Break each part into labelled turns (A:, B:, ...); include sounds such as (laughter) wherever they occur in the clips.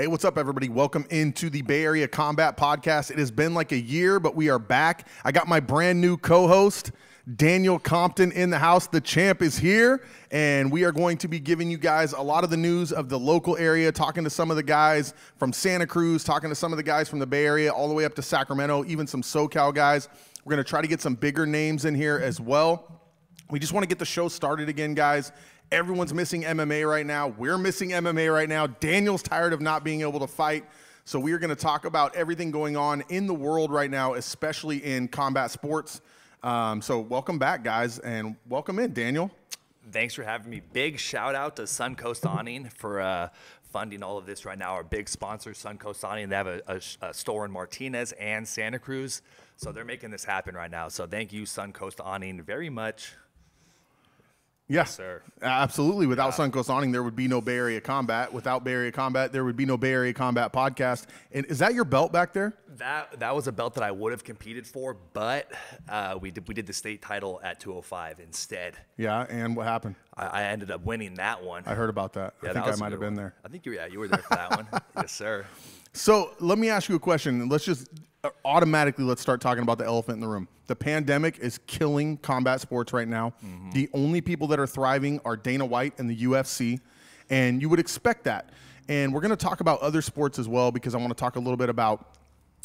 A: Hey, what's up, everybody? Welcome into the Bay Area Combat Podcast. It has been like a year, but we are back. I got my brand new co host, Daniel Compton, in the house. The champ is here, and we are going to be giving you guys a lot of the news of the local area, talking to some of the guys from Santa Cruz, talking to some of the guys from the Bay Area, all the way up to Sacramento, even some SoCal guys. We're going to try to get some bigger names in here as well. We just want to get the show started again, guys. Everyone's missing MMA right now. We're missing MMA right now. Daniel's tired of not being able to fight. So we are going to talk about everything going on in the world right now, especially in combat sports. Um, so welcome back, guys, and welcome in, Daniel.
B: Thanks for having me. Big shout out to Suncoast Awning for uh, funding all of this right now. Our big sponsor, Suncoast Awning, they have a, a, a, store in Martinez and Santa Cruz, so they're making this happen right now. So thank you, Suncoast Awning, very much.
A: Yes,
B: sir.
A: Absolutely. Without yeah. Suncoast Awning, there would be no Bay Area Combat. Without Bay Area Combat, there would be no Bay Area Combat podcast. And is that your belt back there?
B: That that was a belt that I would have competed for, but uh, we did we did the state title at 205 instead.
A: Yeah, and what happened?
B: I, I ended up winning that one.
A: I heard about that. Yeah, I think I might have been there.
B: I think you yeah you were there for that one. (laughs) Yes, sir.
A: So let me ask you a question. Let's just automatically let's start talking about the elephant in the room. The pandemic is killing combat sports right now. Mm-hmm. The only people that are thriving are Dana White and the UFC, and you would expect that. And we're going to talk about other sports as well because I want to talk a little bit about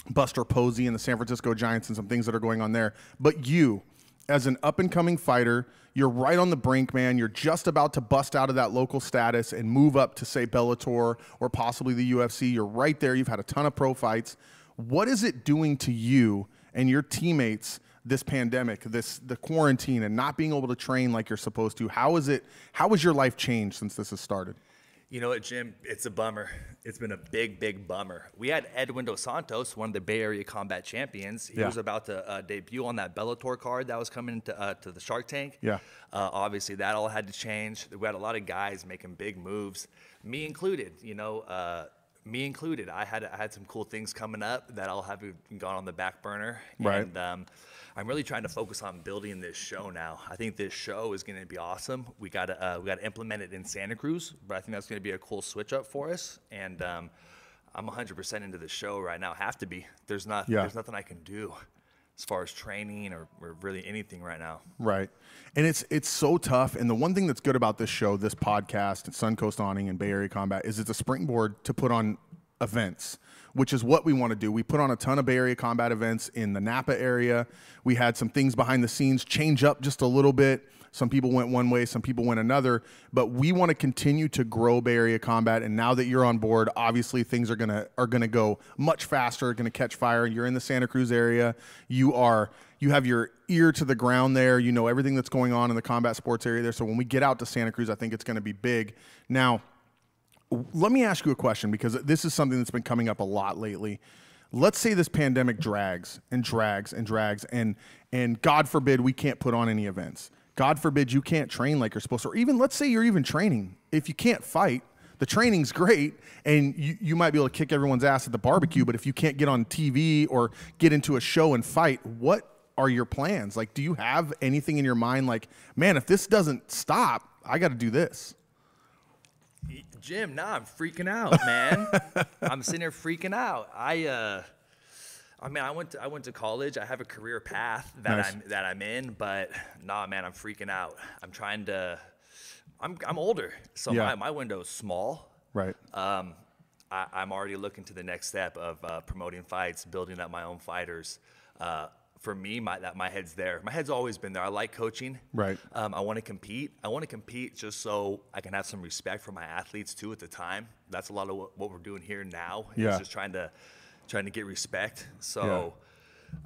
A: Buster Posey and the San Francisco Giants and some things that are going on there. But you, as an up and coming fighter, you're right on the brink, man. You're just about to bust out of that local status and move up to, say, Bellator or possibly the UFC. You're right there. You've had a ton of pro fights. What is it doing to you and your teammates this pandemic, this the quarantine and not being able to train like you're supposed to? How is it how has your life changed since this has started?
B: You know what, Jim? It's a bummer. It's been a big, big bummer. We had Edwin Dos Santos, one of the Bay Area combat champions. He yeah. was about to uh, debut on that Bellator card that was coming to, uh, to the Shark Tank.
A: Yeah.
B: Uh, obviously, that all had to change. We had a lot of guys making big moves, me included. You know, uh, me included. I had I had some cool things coming up that I'll have gone on the back burner.
A: Right.
B: And um, I'm really trying to focus on building this show now. I think this show is going to be awesome. We got to uh, we got to implement it in Santa Cruz, but I think that's going to be a cool switch up for us. And um, I'm 100% into the show right now. Have to be. There's not. Yeah. There's nothing I can do as far as training or, or, really anything right now.
A: Right. And it's it's so tough. And the one thing that's good about this show, this podcast, and Suncoast Awning and Bay Area Combat, is it's a springboard to put on events, which is what we want to do. We put on a ton of Bay Area combat events in the Napa area. We had some things behind the scenes change up just a little bit. Some people went one way, some people went another, but we want to continue to grow Bay Area combat. And now that you're on board, obviously things are gonna are gonna go much faster, gonna catch fire. You're in the Santa Cruz area. You are you have your ear to the ground there. You know everything that's going on in the combat sports area there. So when we get out to Santa Cruz, I think it's gonna be big. Now let me ask you a question because this is something that's been coming up a lot lately. Let's say this pandemic drags and drags and drags and and God forbid we can't put on any events. God forbid you can't train like you're supposed to. Or even let's say you're even training. If you can't fight, the training's great and you, you might be able to kick everyone's ass at the barbecue, but if you can't get on TV or get into a show and fight, what are your plans? Like, do you have anything in your mind like, man, if this doesn't stop, I got to do this?
B: Jim, nah, I'm freaking out, man. (laughs) I'm sitting here freaking out. I, uh, I mean, I went to I went to college. I have a career path that nice. I'm that I'm in, but nah, man, I'm freaking out. I'm trying to. I'm I'm older, so yeah. my my window's small.
A: Right.
B: Um, I, am already looking to the next step of uh, promoting fights, building up my own fighters. Uh, for me, my that my head's there. My head's always been there. I like coaching.
A: Right.
B: Um, I want to compete. I want to compete just so I can have some respect for my athletes too. At the time, that's a lot of what, what we're doing here now.
A: Yeah.
B: just trying to trying to get respect. So. Yeah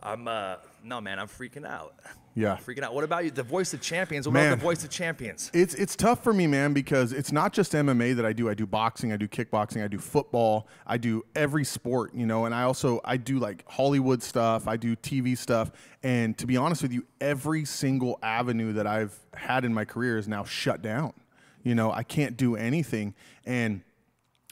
B: I'm uh no man, I'm freaking out.
A: Yeah.
B: I'm freaking out. What about you? The voice of champions. What man, about the voice of champions?
A: It's it's tough for me, man, because it's not just MMA that I do. I do boxing, I do kickboxing, I do football, I do every sport, you know, and I also I do like Hollywood stuff, I do TV stuff. And to be honest with you, every single avenue that I've had in my career is now shut down. You know, I can't do anything. And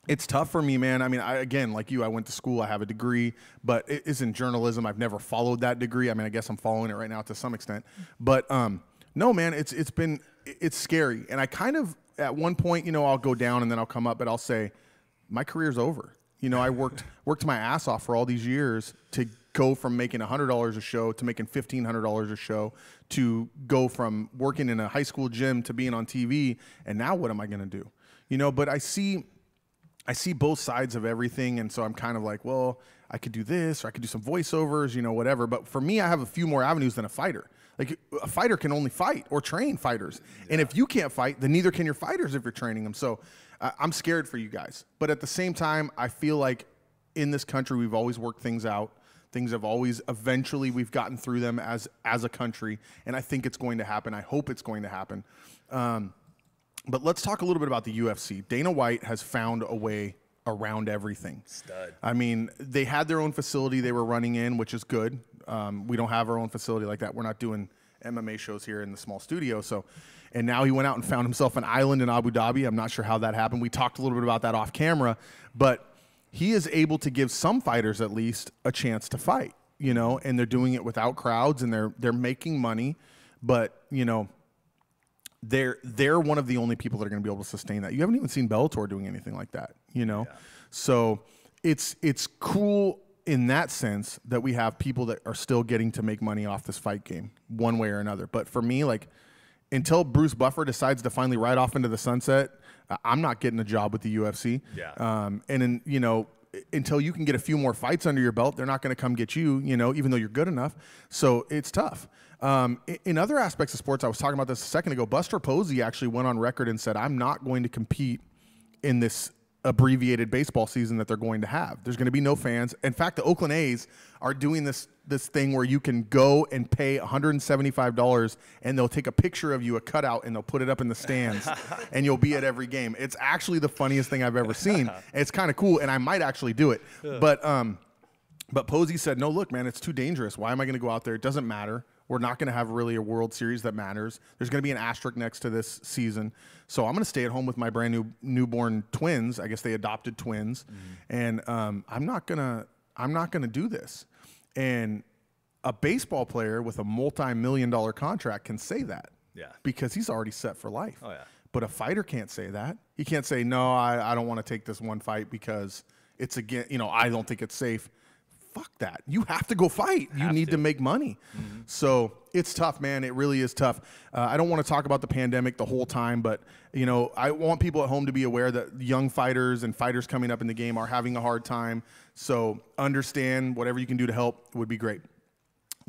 A: it's tough for me, man. I mean, I, again, like you, I went to school, I have a degree, but it is in journalism. I've never followed that degree. I mean, I guess I'm following it right now to some extent, but um, no, man, it's it's been it's scary, and I kind of at one point, you know, I'll go down and then I'll come up, but I'll say, my career's over. You know, I worked (laughs) worked my ass off for all these years to go from making $100 a show to making $1500 a show to go from working in a high school gym to being on TV and now what am I going to do? You know, but I see I see both sides of everything and so I'm kind of like, well, I could do this or I could do some voiceovers, you know, whatever. But for me, I have a few more avenues than a fighter. Like a fighter can only fight or train fighters. Yeah. And if you can't fight, then neither can your fighters if you're training them. So uh, I'm scared for you guys. But at the same time, I feel like in this country, we've always worked things out. Things have always eventually we've gotten through them as as a country, and I think it's going to happen. I hope it's going to happen. Um, but let's talk a little bit about the UFC. Dana White has found a way around everything.
B: Stud.
A: I mean, they had their own facility they were running in, which is good. Um, we don't have our own facility like that. We're not doing MMA shows here in the small studio, so and now he went out and found himself an island in Abu Dhabi. I'm not sure how that happened. We talked a little bit about that off camera, but he is able to give some fighters at least a chance to fight, you know, and they're doing it without crowds and they're they're making money, but you know, they're they're one of the only people that are going to be able to sustain that. You haven't even seen Bellator doing anything like that, you know. Yeah. So it's it's cool in that sense that we have people that are still getting to make money off this fight game one way or another. But for me, like until Bruce Buffer decides to finally ride off into the sunset, I'm not getting a job with the UFC.
B: Yeah.
A: Um, and in, you know, until you can get a few more fights under your belt, they're not going to come get you, you know, even though you're good enough. So it's tough. Um, in other aspects of sports, I was talking about this a second ago. Buster Posey actually went on record and said, I'm not going to compete in this abbreviated baseball season that they're going to have. There's going to be no fans. In fact, the Oakland A's are doing this this thing where you can go and pay $175 and they'll take a picture of you, a cutout, and they'll put it up in the stands (laughs) and you'll be at every game. It's actually the funniest thing I've ever seen. (laughs) It's kind of cool and I might actually do it. But um but Posey said, "No, look, man, it's too dangerous. Why am I going to go out there? It doesn't matter. We're not going to have really a World Series that matters. There's going to be an asterisk next to this season. So I'm going to stay at home with my brand new newborn twins. I guess they adopted twins, mm-hmm. and um, I'm not gonna I'm not gonna do this. And a baseball player with a multi-million dollar contract can say that.
B: Yeah.
A: Because he's already set for life.
B: Oh yeah.
A: But a fighter can't say that. He can't say no. I, I don't want to take this one fight because it's again. You know, I don't think it's safe fuck that. You have to go fight. You need to. to. make money. Mm-hmm. So it's tough, man. It really is tough. Uh, I don't want to talk about the pandemic the whole time, but you know, I want people at home to be aware that young fighters and fighters coming up in the game are having a hard time. So understand whatever you can do to help would be great.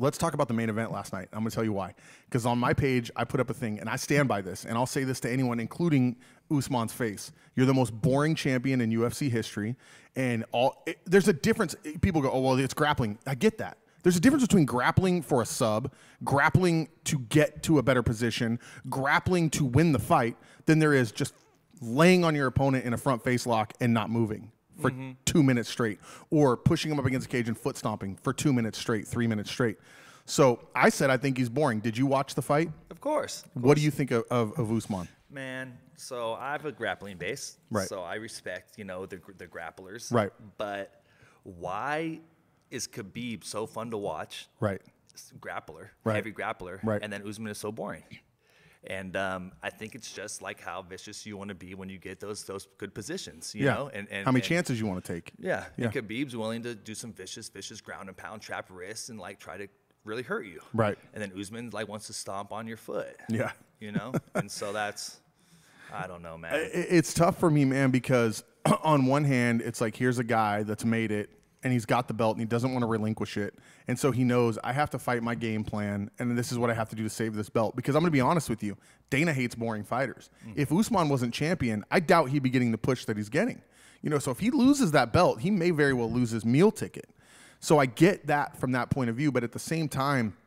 A: Let's talk about the main event last night. I'm going to tell you why. Because on my page, I put up a thing, and I stand by this, and I'll say this to anyone, including Usman's face. You're the most boring champion in UFC history, and all. It, there's a difference. People go, "Oh, well, it's grappling." I get that. There's a difference between grappling for a sub, grappling to get to a better position, grappling to win the fight, than there is just laying on your opponent in a front face lock and not moving for mm-hmm. two minutes straight, or pushing him up against the cage and foot stomping for two minutes straight, three minutes straight. So I said I think he's boring. Did you watch the fight?
B: Of course. Of
A: what do you think of, of, of Usman?
B: Man, so I have a grappling base,
A: right?
B: So I respect you know the the grapplers,
A: right?
B: But why is Khabib so fun to watch?
A: Right.
B: Grappler,
A: right.
B: heavy grappler,
A: right?
B: And then Usman is so boring. And um, I think it's just like how vicious you want to be when you get those those good positions, you
A: yeah.
B: know. And, and
A: how many
B: and,
A: chances you want to take?
B: Yeah. yeah. And Khabib's willing to do some vicious, vicious ground and pound, trap wrists, and like try to really hurt you.
A: Right.
B: And then Usman like wants to stomp on your foot.
A: Yeah.
B: You know. and so that's, I don't know, man.
A: It's tough for me, man, because (clears throat) on one hand, it's like here's a guy that's made it and he's got the belt and he doesn't want to relinquish it. And so he knows I have to fight my game plan and this is what I have to do to save this belt. Because I'm going to be honest with you, Dana hates boring fighters. Mm. If Usman wasn't champion, I doubt he'd be getting the push that he's getting. You know, so if he loses that belt, he may very well lose his meal ticket. So I get that from that point of view, but at the same time,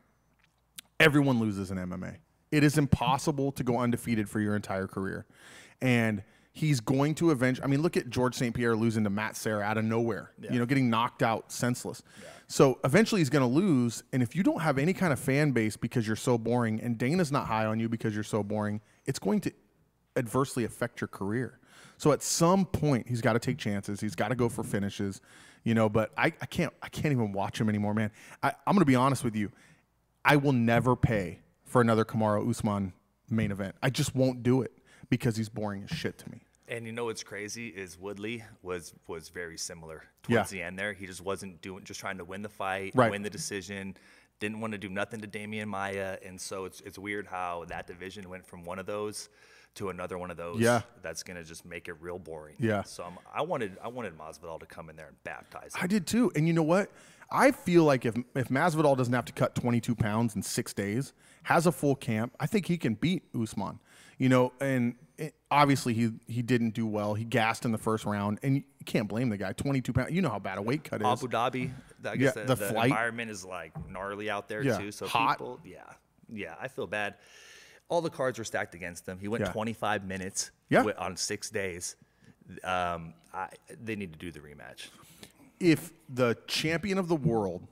A: everyone loses in MMA. It is impossible to go undefeated for your entire career. And he's going to avenge. I mean, look at Georges St. Pierre losing to Matt Serra out of nowhere, yeah. you know, getting knocked out senseless. Yeah. So eventually he's going to lose. And if you don't have any kind of fan base because you're so boring and Dana's not high on you because you're so boring, it's going to adversely affect your career. So at some point he's got to take chances. He's got to go for finishes, you know, but I, I can't, I can't even watch him anymore, man. I, I'm going to be honest with you. I will never pay for another Kamaru Usman main event. I just won't do it because he's boring as shit to me.
B: And you know what's crazy is Woodley was was very similar towards
A: Yeah.
B: the end there. He just wasn't doing just trying to win the fight,
A: Right.
B: win the decision. Didn't want to do nothing to Demian Maia, and so it's it's weird how that division went from one of those to another one of those.
A: Yeah.
B: that's gonna just make it real boring.
A: Yeah.
B: So I'm, I wanted I wanted Masvidal to come in there and baptize. Him.
A: I did too. And you know what? I feel like if if Masvidal doesn't have to cut 22 pounds in six days, has a full camp, I think he can beat Usman. You know, and it, obviously he he didn't do well. He gassed in the first round, and you can't blame the guy. 22 pounds. You know how bad a weight cut is.
B: Abu Dhabi, I guess
A: Yeah,
B: the,
A: the
B: the,
A: flight.
B: environment is like gnarly out there
A: Yeah,
B: too. So
A: hot.
B: people, yeah, yeah, I feel bad. All the cards were stacked against him. He went
A: Yeah.
B: 25 minutes
A: Yeah.
B: on six days. Um, I, they need to do the rematch.
A: if the champion of the world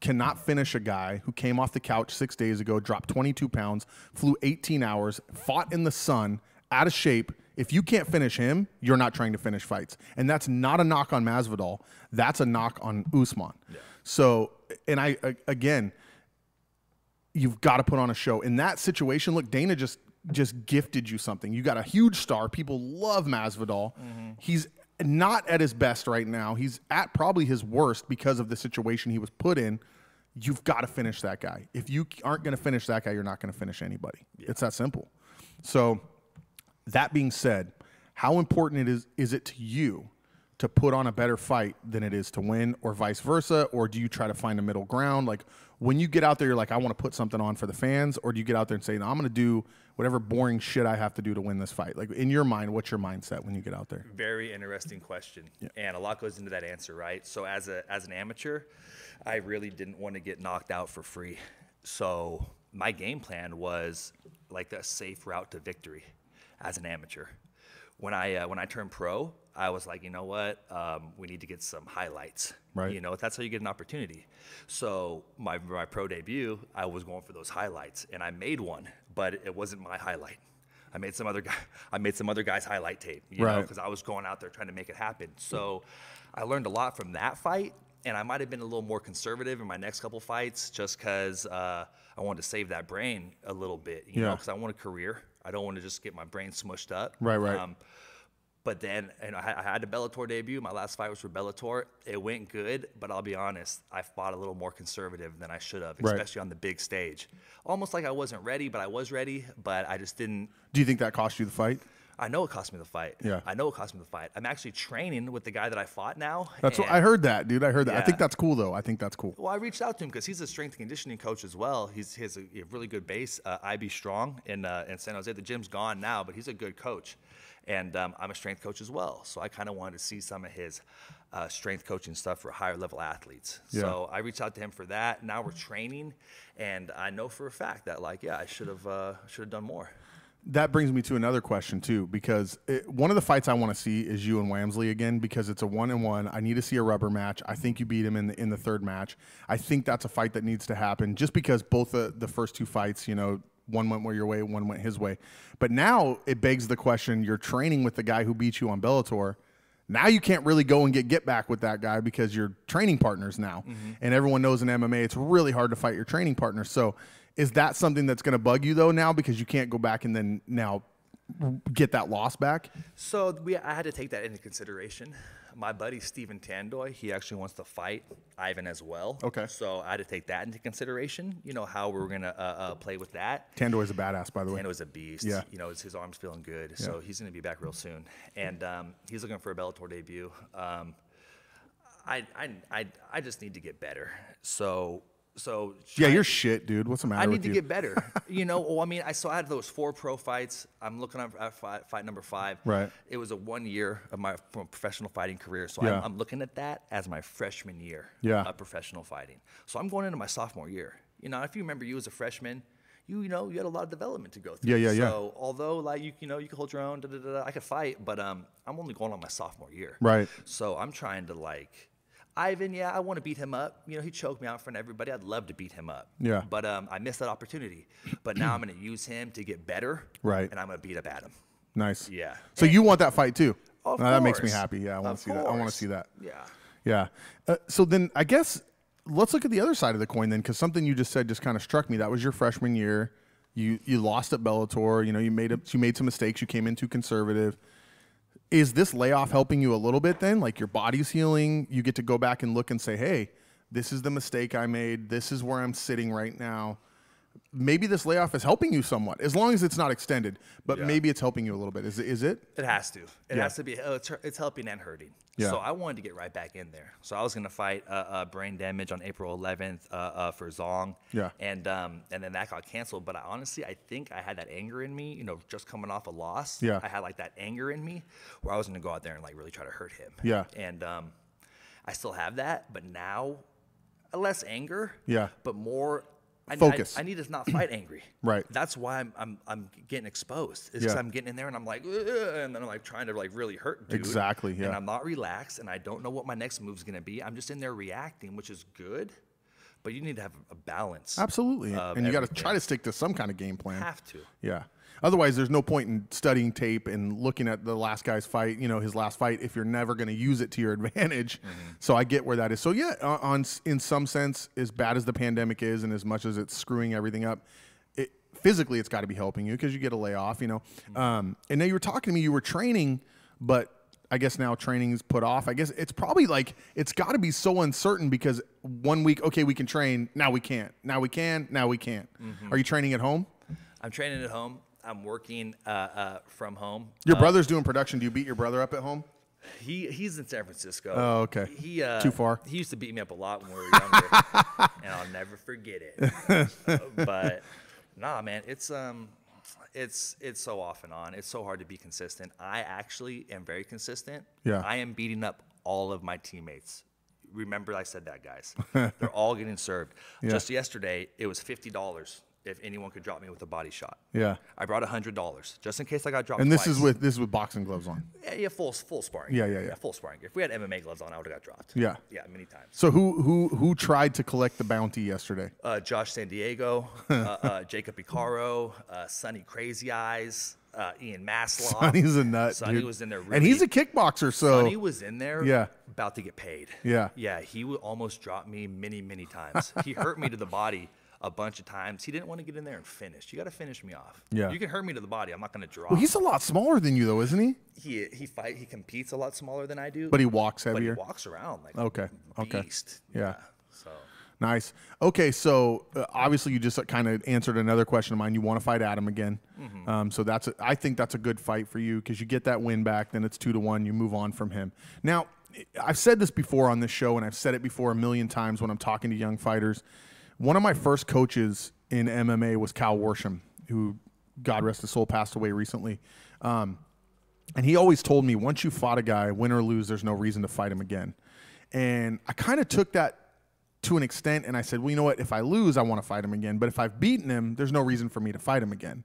A: cannot finish a guy who came off the couch six days ago, dropped 22 pounds, flew 18 hours, fought in the sun, out of shape, if you can't finish him, you're not trying to finish fights. And that's not a knock on Masvidal. That's a knock on Usman. So, and I, again, you've got to put on a show. In that situation, look, Dana just just gifted you something. You got a huge star. People love Masvidal. Mm-hmm. He's not at his best right now. He's at probably his worst because of the situation he was put in. You've got to finish that guy. If you aren't going to finish that guy, you're not going to finish anybody. It's that simple. So, that being said, how important it is is it to you to put on a better fight than it is to win, or vice versa? Or do you try to find a middle ground? Like when you get out there, you're like, I want to put something on for the fans, or do you get out there and say, no, I'm going to do whatever boring shit I have to do to win this fight? Like in your mind, what's your mindset when you get out there?
B: Very interesting question, and a lot goes into that answer, right? So as a as an amateur, I really didn't want to get knocked out for free. So my game plan was like a safe route to victory as an amateur. When I uh, when I turned pro, I was like, you know what, um, we need to get some highlights.
A: Right.
B: You know, that's how you get an opportunity. So my my pro debut, I was going for those highlights, and I made one, but it wasn't my highlight. I made some other (laughs) guy. I made some other guy's highlight tape, you know,
A: Right.
B: because I was going out there trying to make it happen. So I learned a lot from that fight, and I might have been a little more conservative in my next couple fights, just because uh, I wanted to save that brain a little bit, you know, because I want a career. I don't want to just get my brain smushed up.
A: Right, right.
B: Um, but then, and I, I had a Bellator debut. My last fight was for Bellator. It went good, but I'll be honest, I fought a little more conservative than I should have,
A: Right.
B: especially on the big stage. Almost like I wasn't ready, but I was ready, but I just didn't.
A: Do you think that cost you the fight?
B: I know it cost me the fight.
A: Yeah.
B: I know it cost me the fight. I'm actually training with the guy that I fought now.
A: That's what
B: and-
A: I heard that, dude. I heard that. I think
B: Yeah.
A: that's cool though. I think that's cool.
B: Well, I reached out to him because he's a strength and conditioning coach as well. He's he has a, a really good base, uh, IB Strong in uh, in San Jose. The gym's gone now, but he's a good coach, and um, I'm a strength coach as well. So I kind of wanted to see some of his uh, strength coaching stuff for higher level athletes. So I reached out to him for that. Now we're training, and I know for a fact that like yeah, I should have uh, should have done more.
A: That brings me to another question too, because it, one of the fights I want to see is you and Wamsley again, because it's a one and one. I need to see a rubber match. I think you beat him in the in the third match. I think that's a fight that needs to happen, just because both the the first two fights, you know, one went your way, one went his way. But now it begs the question: You're training with the guy who beat you on Bellator. Now you can't really go and get get back with that guy because you're training partners now, mm-hmm. and everyone knows in MMA it's really hard to fight your training partner. So, is that something that's going to bug you though now because you can't go back and then now get that loss back?
B: So we, I had to take that into consideration. My buddy Steven Tandoy, he actually wants to fight Ivan as well.
A: Okay.
B: So I had to take that into consideration. You know how we were gonna uh, uh, play with that.
A: Tandoy is a badass, by the way.
B: Tandoy's a beast.
A: Yeah.
B: You know his, his arm's feeling good, so he's gonna be back real soon. And um, he's looking for a Bellator debut. Um, I, I I I just need to get better. So so
A: Yeah, you're shit, dude. What's the matter
B: I need to
A: you?
B: get better. (laughs) you know, well, I mean, I saw I had those four pro fights. I'm looking at fight, fight number five.
A: Right.
B: It was a one year of my professional fighting career, so
A: Yeah.
B: I'm, I'm looking at that as my freshman year.
A: Yeah.
B: Of professional fighting. So I'm going into my sophomore year. You know, if you remember, you as a freshman. You, you know you had a lot of development to go through.
A: Yeah, yeah, yeah.
B: So although like you you know you can hold your own, da, da, da, da, I could fight, but um I'm only going on my sophomore year.
A: Right.
B: So I'm trying to like Ivan, yeah, I want to beat him up. You know, he choked me out in front of everybody. I'd love to beat him up.
A: Yeah.
B: But um, I missed that opportunity. But now I'm going to use him to get better.
A: Right.
B: And I'm going to beat up Adam.
A: Nice.
B: Yeah.
A: So you want that fight too?
B: Of
A: Now, that makes me happy. Yeah, I want to see that. I want to see that.
B: Yeah.
A: Yeah. Uh, so then I guess let's look at the other side of the coin then, because something you just said just kind of struck me. That was your freshman year. You you lost at Bellator. You know you made a, you made some mistakes. You came in too conservative. Is this layoff helping you a little bit then? Like your body's healing, you get to go back and look and say, hey, this is the mistake I made. This is where I'm sitting right now. Maybe this layoff is helping you somewhat, as long as it's not extended. But
B: Yeah.
A: maybe it's helping you a little bit. Is it? Is it?
B: It has to. It
A: Yeah.
B: has to be. oh, It's, it's helping and hurting.
A: Yeah.
B: So I wanted to get right back in there. So I was going to fight uh, uh, brain damage on April 11th uh, uh, for Zong.
A: Yeah.
B: And um, and then that got canceled. But I honestly, I think I had that anger in me. You know, just coming off a loss.
A: Yeah.
B: I had like that anger in me where I was going to go out there and like really try to hurt him.
A: Yeah.
B: And um, I still have that, but now less anger.
A: Yeah.
B: But more. I,
A: Focus.
B: I, I need to not fight angry. (clears throat)
A: Right.
B: That's why I'm I'm, I'm getting exposed. It's because
A: Yeah.
B: I'm getting in there and I'm like, and then I'm like trying to like really hurt dude.
A: Exactly,
B: And. I'm not relaxed and I don't know what my next move's gonna be. I'm just in there reacting, which is good, but you need to have a balance.
A: Absolutely. and you got to try to stick to some kind of game plan.
B: Have to.
A: Yeah. Otherwise, there's no point in studying tape and looking at the last guy's fight, you know, his last fight, if you're never going to use it to your (laughs) advantage. Mm-hmm. So I get where that is. So yeah, on, in some sense, as bad as the pandemic is, and as much as it's screwing everything up, it, physically it's got to be helping you because you get a layoff, you know. Mm-hmm. Um, and now you were talking to me, you were training, but I guess now training's put off. I guess it's probably like it's got to be so uncertain because one week, okay, we can train, now we can't, now we can, now we can't. Mm-hmm. Are you training at home?
B: I'm training at home. I'm working uh, uh, from home.
A: Your brother's doing production. Do you beat your brother up at home?
B: He he's in San Francisco.
A: Oh, okay.
B: He uh,
A: Too far?
B: He used to beat me up a lot when we were younger, (laughs) and I'll never forget it. Uh, (laughs) but nah, man, it's um, it's it's so off and on. It's so hard to be consistent. I actually am very consistent.
A: Yeah.
B: I am beating up all of my teammates. Remember, I said that, guys. (laughs) They're all getting served. Just yesterday, it was fifty dollars if anyone could drop me with a body shot.
A: Yeah.
B: I brought hundred dollars just in case I got dropped.
A: And this is with this is with boxing gloves on.
B: yeah, yeah, full full sparring.
A: Yeah, yeah, yeah.
B: full sparring. If we had MMA gloves on, I would have got dropped.
A: Yeah.
B: yeah, many times.
A: So who who who tried to collect the bounty yesterday?
B: Uh, Josh San Diego, (laughs) uh, uh, Jacob Picaro, uh, Sonny Crazy Eyes, uh, Ian Maslow.
A: Sonny's a nut,
B: Sonny
A: dude.
B: was in there,
A: and he's a kickboxer. So
B: Sonny was in there,
A: Yeah.
B: about to get paid.
A: Yeah.
B: yeah. He would almost dropped me many, many times. he hurt me to the body a bunch of times. He didn't want to get in there and finish. You got to finish me off.
A: Yeah.
B: you can hurt me to the body. I'm not going to drop.
A: well, he's a lot smaller than you, though, isn't he?
B: he he fight. He competes a lot smaller than I do.
A: But he walks heavier.
B: but he walks around like
A: Okay, okay.
B: beast.
A: Yeah.
B: So
A: Nice. Okay, so uh, obviously you just kind of answered another question of mine. You want to fight Adam again,
B: Mm-hmm.
A: um, so that's a, I think that's a good fight for you because you get that win back. Then it's two to one. You move on from him. Now, I've said this before on this show, and I've said it before a million times when I'm talking to young fighters. One of my first coaches in MMA was Cal Worsham, who God rest his soul passed away recently. Um, and he always told me once you fought a guy, win or lose, there's no reason to fight him again. And I kind of took that to an extent and I said, well, you know what? If I lose, I want to fight him again. But if I've beaten him, there's no reason for me to fight him again.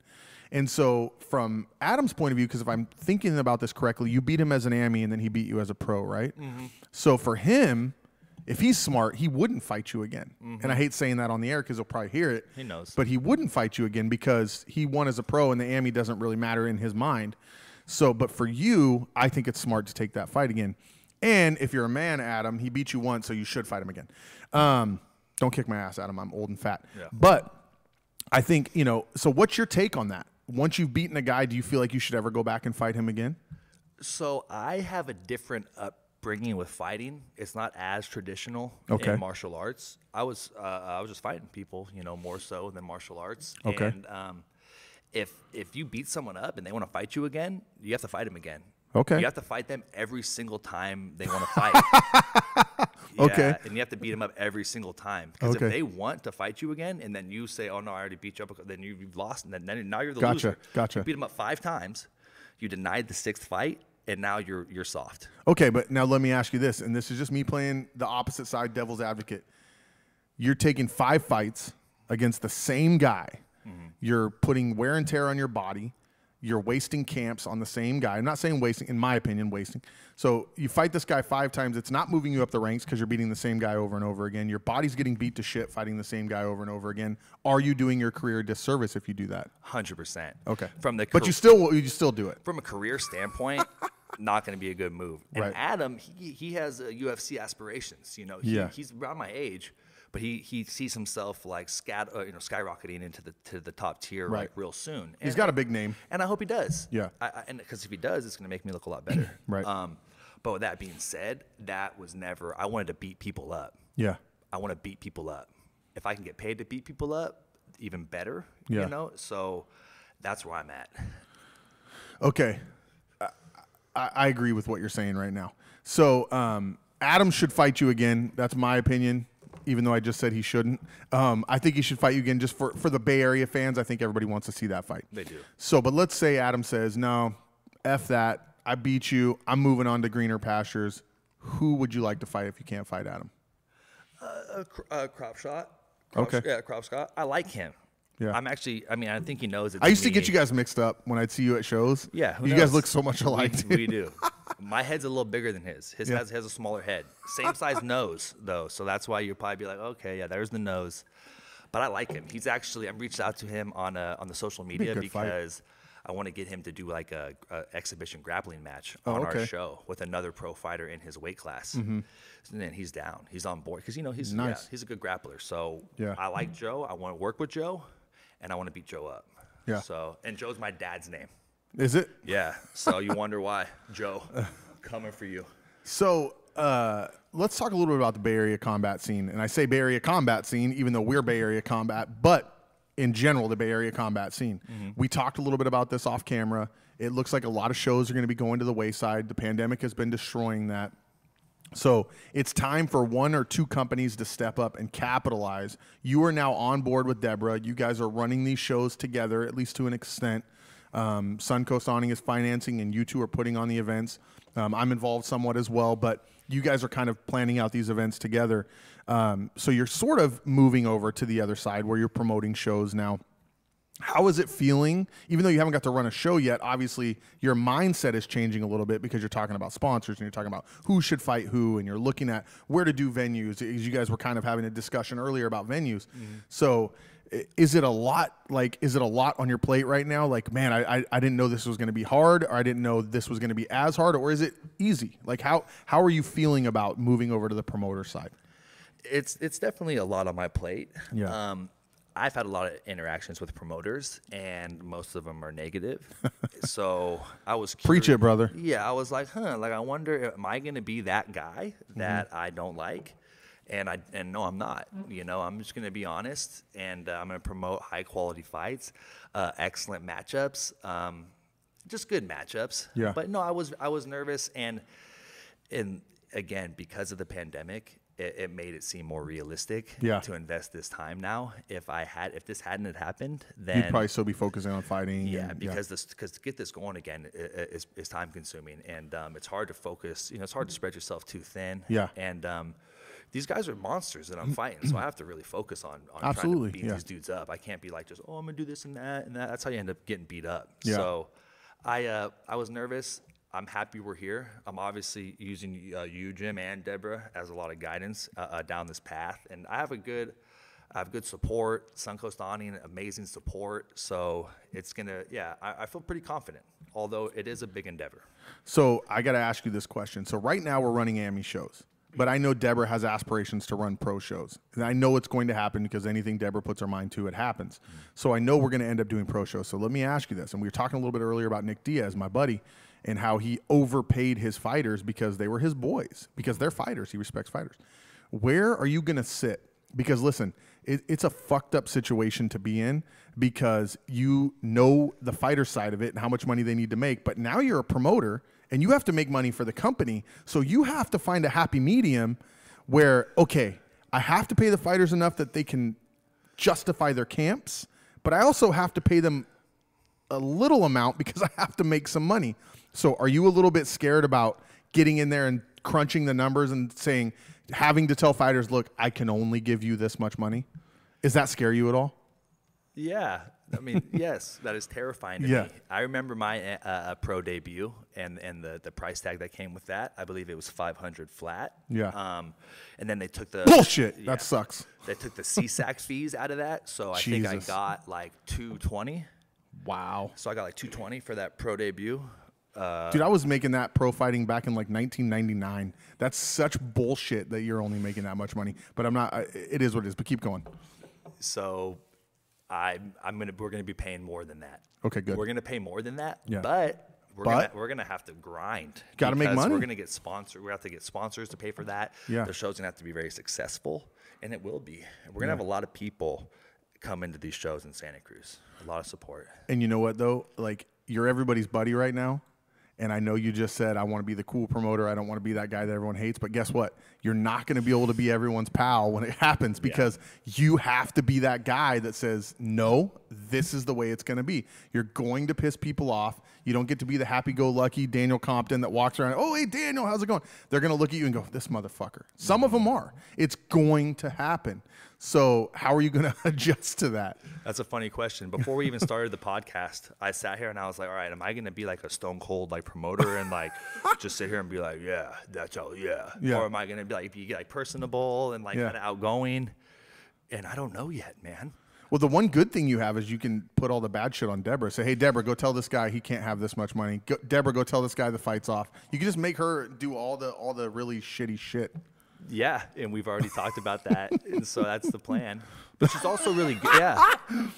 A: And so, from Adam's point of view, because if I'm thinking about this correctly, you beat him as an AMI and then he beat you as a pro, right? So, for him, if he's smart, he wouldn't fight you again. And I hate saying that on the air because he'll probably hear it.
B: He knows.
A: But he wouldn't fight you again because he won as a pro and the AMI doesn't really matter in his mind. So, but for you, I think it's smart to take that fight again. And if you're a man, Adam, he beat you once, so you should fight him again. Um, don't kick my ass, Adam. I'm old and fat.
B: Yeah.
A: But I think, you know, so what's your take on that? Once you've beaten a guy, do you feel like you should ever go back and fight him again?
B: So I have a different upbringing with fighting. It's not as traditional
A: Okay.
B: in martial arts. I was uh, I was just fighting people, you know, more so than martial arts.
A: Okay.
B: And um, if if you beat someone up and they want to fight you again, you have to fight them again.
A: Okay.
B: You have to fight them every single time they want to fight. (laughs)
A: Okay.
B: And you have to beat them up every single time because
A: Okay.
B: if they want to fight you again, and then you say, "Oh no, I already beat you up," then you- you've lost, and then, then now you're the
A: Gotcha,
B: loser.
A: gotcha.
B: You beat them up five times. You denied the sixth fight, and now you're you're soft.
A: Okay, but now let me ask you this, and this is just me playing the opposite side, devil's advocate. You're taking five fights against the same guy. Mm-hmm. You're putting wear and tear on your body. You're wasting camps on the same guy. I'm not saying wasting, in my opinion, wasting. So you fight this guy five times. It's not moving you up the ranks because you're beating the same guy over and over again. Your body's getting beat to shit fighting the same guy over and over again. Are you doing your career a disservice if you do that?
B: Hundred percent.
A: Okay.
B: From the
A: But you still you still do it.
B: from a career standpoint, (laughs) not going to be a good move. And
A: Right.
B: Adam, he, he has uh, UFC aspirations. You know, he,
A: Yeah.
B: he's around my age, but he he sees himself like scat, uh, you know, skyrocketing into the to the top tier
A: Right.
B: like real soon.
A: He's got a big name.
B: and I hope he does.
A: Yeah.
B: I, I, and because if he does, it's going to make me look a lot better. (clears throat)
A: Right.
B: Um, but with that being said, that was never. I wanted to beat people up.
A: Yeah.
B: I want to beat people up. If I can get paid to beat people up, even better.
A: Yeah.
B: You know. So that's where I'm at.
A: Okay. I, I I agree with what you're saying right now. So um, Adam should fight you again. That's my opinion. Even though I just said he shouldn't, um, I think he should fight you again just for, for the Bay Area fans. I think everybody wants to see that fight.
B: They do.
A: So, but let's say Adam says, "No, f that. I beat you. I'm moving on to greener pastures." Who would you like to fight if you can't fight Adam?
B: Uh, cr- uh, crop shot. Crop
A: Okay.
B: Yeah, crop Scott. I like him.
A: Yeah.
B: I'm actually. I mean, I think he knows. it.
A: I used to get you guys mixed up when I'd see you at shows.
B: Yeah,
A: you guys look so much alike.
B: We, we do. My head's a little bigger than his. His
A: Yeah.
B: has, has a smaller head. Same size nose though, so that's why you'll probably be like, okay, yeah, there's the nose. But I like him. He's actually. I'm reached out to him on uh, on the social media
A: fight.
B: because I want to get him to do like a, a exhibition grappling match
A: Oh,
B: on
A: okay. Mm-hmm.
B: our show with another pro fighter in his weight class. And then he's down. He's on board because you know he's yeah, he's a good grappler. So
A: Yeah.
B: I like Joe. I want to work with Joe, and I want to beat Joe up.
A: Yeah.
B: So and Joe's my dad's name.
A: Is it?
B: Yeah. So you wonder why, Joe, coming for you.
A: So uh, let's talk a little bit about the Bay Area combat scene. And I say Bay Area combat scene, even though we're Bay Area combat, but in general, the Bay Area combat scene. We talked a little bit about this off camera. It looks like a lot of shows are going to be going to the wayside. The pandemic has been destroying that. So it's time for one or two companies to step up and capitalize. You are now on board with Deborah. You guys are running these shows together, at least to an extent. Um, Suncoast Awning is financing, and you two are putting on the events. Um, I'm involved somewhat as well, but you guys are kind of planning out these events together. Um, so you're sort of moving over to the other side where you're promoting shows now. How is it feeling? Even though you haven't got to run a show yet, obviously your mindset is changing a little bit because you're talking about sponsors and you're talking about who should fight who, and you're looking at where to do venues. You guys were kind of having a discussion earlier about venues. So, is it a lot? Like, is it a lot on your plate right now? Like, man, I I, I didn't know this was going to be hard, or I didn't know this was going to be as hard, or is it easy? Like, how how are you feeling about moving over to the promoter side?
B: It's it's definitely a lot on my plate.
A: Yeah.
B: Um, I've had a lot of interactions with promoters, and most of them are negative. (laughs) so I was
A: Preach it, brother.
B: Yeah, I was like, huh. Like, I wonder, am I going to be that guy
A: Mm-hmm.
B: that I don't like? And I and no, I'm not. You know, I'm just going to be honest, and uh, I'm going to promote high quality fights, uh, excellent matchups, um, just good matchups.
A: Yeah.
B: But no, I was I was nervous, and and again because of the pandemic it, it made it seem more realistic
A: Yeah.
B: to invest this time now if i had if this hadn't had happened then
A: You'd probably still be focusing on fighting.
B: yeah
A: and-
B: because this because to get this going again is, is time consuming and um, it's hard to focus you know it's hard to spread yourself too thin
A: Yeah.
B: and um, these guys are monsters that I'm fighting, so I have to really focus on, on
A: Absolutely,
B: trying to beat
A: yeah.
B: these dudes up. I can't be like just, oh, I'm gonna do this and that and that. That's how you end up getting beat up.
A: Yeah.
B: So, I uh, I was nervous. I'm happy we're here. I'm obviously using uh, you, Jim, and Deborah as a lot of guidance uh, uh, down this path, and I have a good, I have good support. Suncoast Awning, amazing support. So it's gonna, yeah, I, I feel pretty confident. Although it is a big endeavor.
A: So I got to ask you this question. So right now we're running AMI shows, but I know Deborah has aspirations to run pro shows, and I know it's going to happen because anything Deborah puts her mind to, it happens. So I know we're going to end up doing pro shows. So let me ask you this, and we were talking a little bit earlier about Nick Diaz, my buddy, and how he overpaid his fighters because they were his boys, because they're fighters. He respects fighters. Where are you going to sit? Because listen, it, it's a fucked up situation to be in because you know the fighter side of it and how much money they need to make. But now you're a promoter and you have to make money for the company. So you have to find a happy medium where, okay, I have to pay the fighters enough that they can justify their camps, but I also have to pay them a little amount because (laughs) I have to make some money. So are you a little bit scared about getting in there and crunching the numbers and saying, having to tell fighters, look, I can only give you this much money? Is that scare you at all?
B: Yeah, I mean, (laughs) yes, that is terrifying to
A: Yeah.
B: me. I remember my uh, uh, pro debut and and the the price tag that came with that. I believe it was 500 flat.
A: Yeah.
B: Um, and then they took the
A: Bullshit.
B: Yeah.
A: That sucks.
B: They took the CSAC fees out of that, so I think I got like 220.
A: Wow.
B: So I got like 220 for that pro debut. Uh,
A: Dude, I was making that pro fighting back in like 1999. That's such bullshit that you're only making that much money. But I'm not. I, it is what it is. But keep going.
B: so I'm I'm gonna we're gonna be paying more than that.
A: Okay, good.
B: We're gonna pay more than that.
A: Yeah.
B: But we're
A: But?
B: gonna we're gonna have to grind.
A: Gotta make money.
B: We're gonna get sponsors. We have to get sponsors to pay for that.
A: Yeah.
B: The show's gonna have to be very successful, and it will be. We're gonna have a lot of people come into these shows in Santa Cruz. A lot of support.
A: And you know what though? Like you're everybody's buddy right now. And I know you just said I want to be the cool promoter. I don't want to be that guy that everyone hates. But guess what? You're not going to be able to be everyone's pal when it (laughs) happens because you have to be that guy that says, "No, this is the way it's going to be." You're going to piss people off. You don't get to be the happy-go-lucky Daniel Compton that walks around. Oh, hey Daniel, how's it going? They're going to look at you and go, "This motherfucker." Some of them mm-hmm. are. It's going to happen. So how are you going (laughs) to adjust to that?
B: That's a funny question. Before we even started the podcast, I sat here and I was like, all right, am I going to be like a stone cold like promoter and like (laughs) just sit here and be like, yeah, that's all, yeah.
A: Yeah.
B: Or am I going to be like, be like personable and like
A: Yeah.
B: kind of outgoing? And I don't know yet, man.
A: Well, the one good thing you have is you can put all the bad shit on Deborah. Say, hey, Deborah, go tell this guy he can't have this much money. Go, Deborah, go tell this guy the fight's off. You can just make her do all the all the really shitty shit.
B: Yeah, and we've already talked about that, and so that's the plan. But she's also really good. Yeah,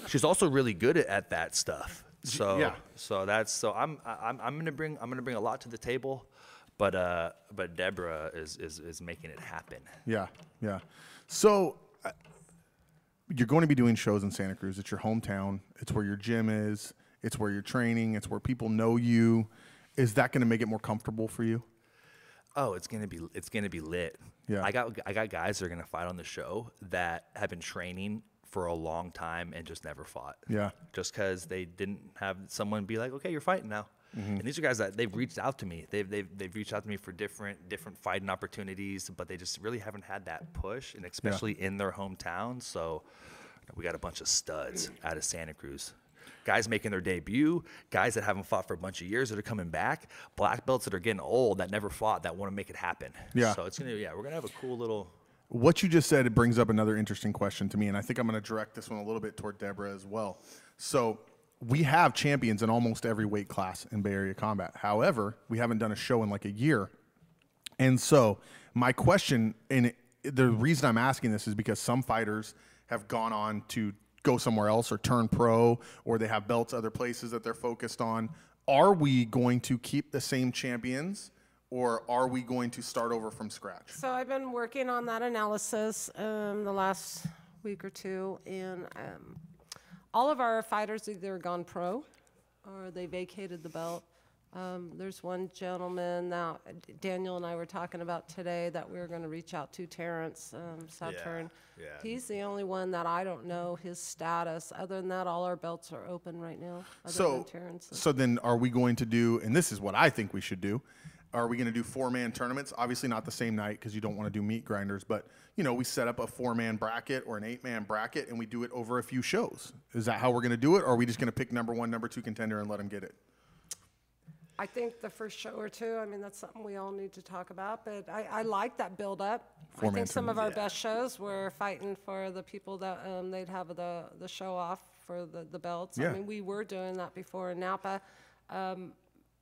B: she's also really good at, at that stuff. So
A: yeah.
B: so that's so I'm I- I'm I'm gonna bring I'm gonna bring a lot to the table, but uh but Deborah is is is making it happen.
A: Yeah, yeah. So uh, you're going to be doing shows in Santa Cruz. It's your hometown. It's where your gym is. It's where you're training. It's where people know you. Is that going to make it more comfortable for you?
B: Oh, it's gonna be it's gonna be lit.
A: Yeah.
B: I got I got guys that are gonna fight on the show that have been training for a long time and just never fought.
A: Yeah.
B: Just because they didn't have someone be like, okay, you're fighting now.
A: Mm-hmm.
B: And these are guys that they've reached out to me. They've, they've they've reached out to me for different different fighting opportunities, but they just really haven't had that push, and especially in their hometown. So we got a bunch of studs out of Santa Cruz. Guys making their debut, guys that haven't fought for a bunch of years that are coming back, black belts that are getting old that never fought that want to make it happen.
A: Yeah.
B: So it's gonna yeah, we're gonna have a cool little
A: What you just said it brings up another interesting question to me, and I think I'm going to direct this one a little bit toward Deborah as well. So we have champions in almost every weight class in Bay Area combat. However, we haven't done a show in like a year, and so my question, and the reason I'm asking this is because some fighters have gone on to go somewhere else or turn pro, or they have belts other places that they're focused on. Are we going to keep the same champions? Or are we going to start over from scratch?
C: So I've been working on that analysis um, the last week or two, and um, all of our fighters either gone pro or they vacated the belt. Um, there's one gentleman that Daniel and I were talking about today that we were going to reach out to, Terrence um, Saturn.
B: yeah.
C: He's the only one that I don't know his status. Other than that, all our belts are open right now. Other
A: So, so then are we going to do, and this is what I think we should do, are we going to do four man tournaments? Obviously not the same night because you don't want to do meat grinders, but you know, we set up a four man bracket or an eight man bracket and we do it over a few shows. Is that how we're going to do it? Or are we just going to pick number one, number two contender and let them get it?
C: I think the first show or two, I mean, that's something we all need to talk about, but I, I like that build up. I
A: Four-man
C: think some of our best shows were fighting for the people that um, they'd have the, the show off for the, the belts.
A: Yeah.
C: I mean, we were doing that before in Napa. Um,